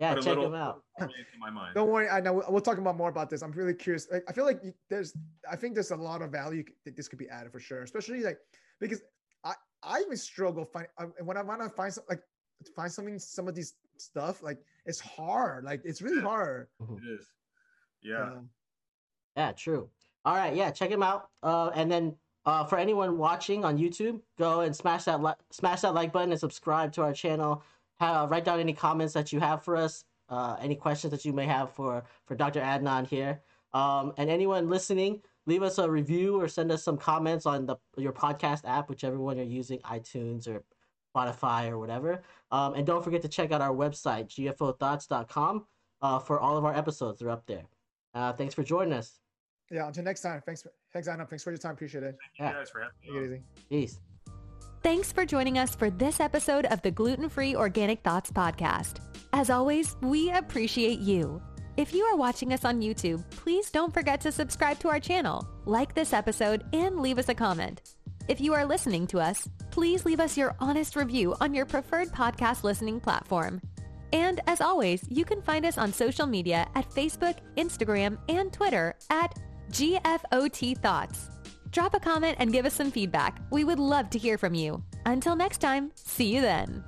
Yeah, But check little- him out. Into my mind. Don't worry. I know we'll, we'll talk about more about this. I'm really curious. Like, I feel like there's, I think there's a lot of value that this could be added for sure. Especially like because I, I even struggle find I- when I want to find some like find something some of these stuff like it's hard. Like it's really hard. It is. Yeah. Um, Yeah, true. All right, yeah, check him out. Uh, and then uh, for anyone watching on YouTube, go and smash that li- smash that like button and subscribe to our channel. Ha write down any comments that you have for us, uh, any questions that you may have for for Dr. Adnan here. Um, and anyone listening, leave us a review or send us some comments on the your podcast app, whichever one you're using, iTunes or Spotify or whatever. Um, and don't forget to check out our website, gfothoughts.com, uh, for all of our episodes. They're up there. Uh, thanks for joining us. Yeah. Until next time. Thanks. Thanks, Adnan. Thanks for your time. Appreciate it. Thank you Yeah. guys for having me. Take it easy. Peace. Thanks for joining us for this episode of the Gluten Free Organic Thoughts Podcast. As always, we appreciate you. If you are watching us on YouTube, please don't forget to subscribe to our channel, like this episode, and leave us a comment. If you are listening to us, please leave us your honest review on your preferred podcast listening platform. And as always, you can find us on social media at Facebook, Instagram, and Twitter at GFOT Thoughts. Drop a comment and give us some feedback. We would love to hear from you. Until next time, see you then.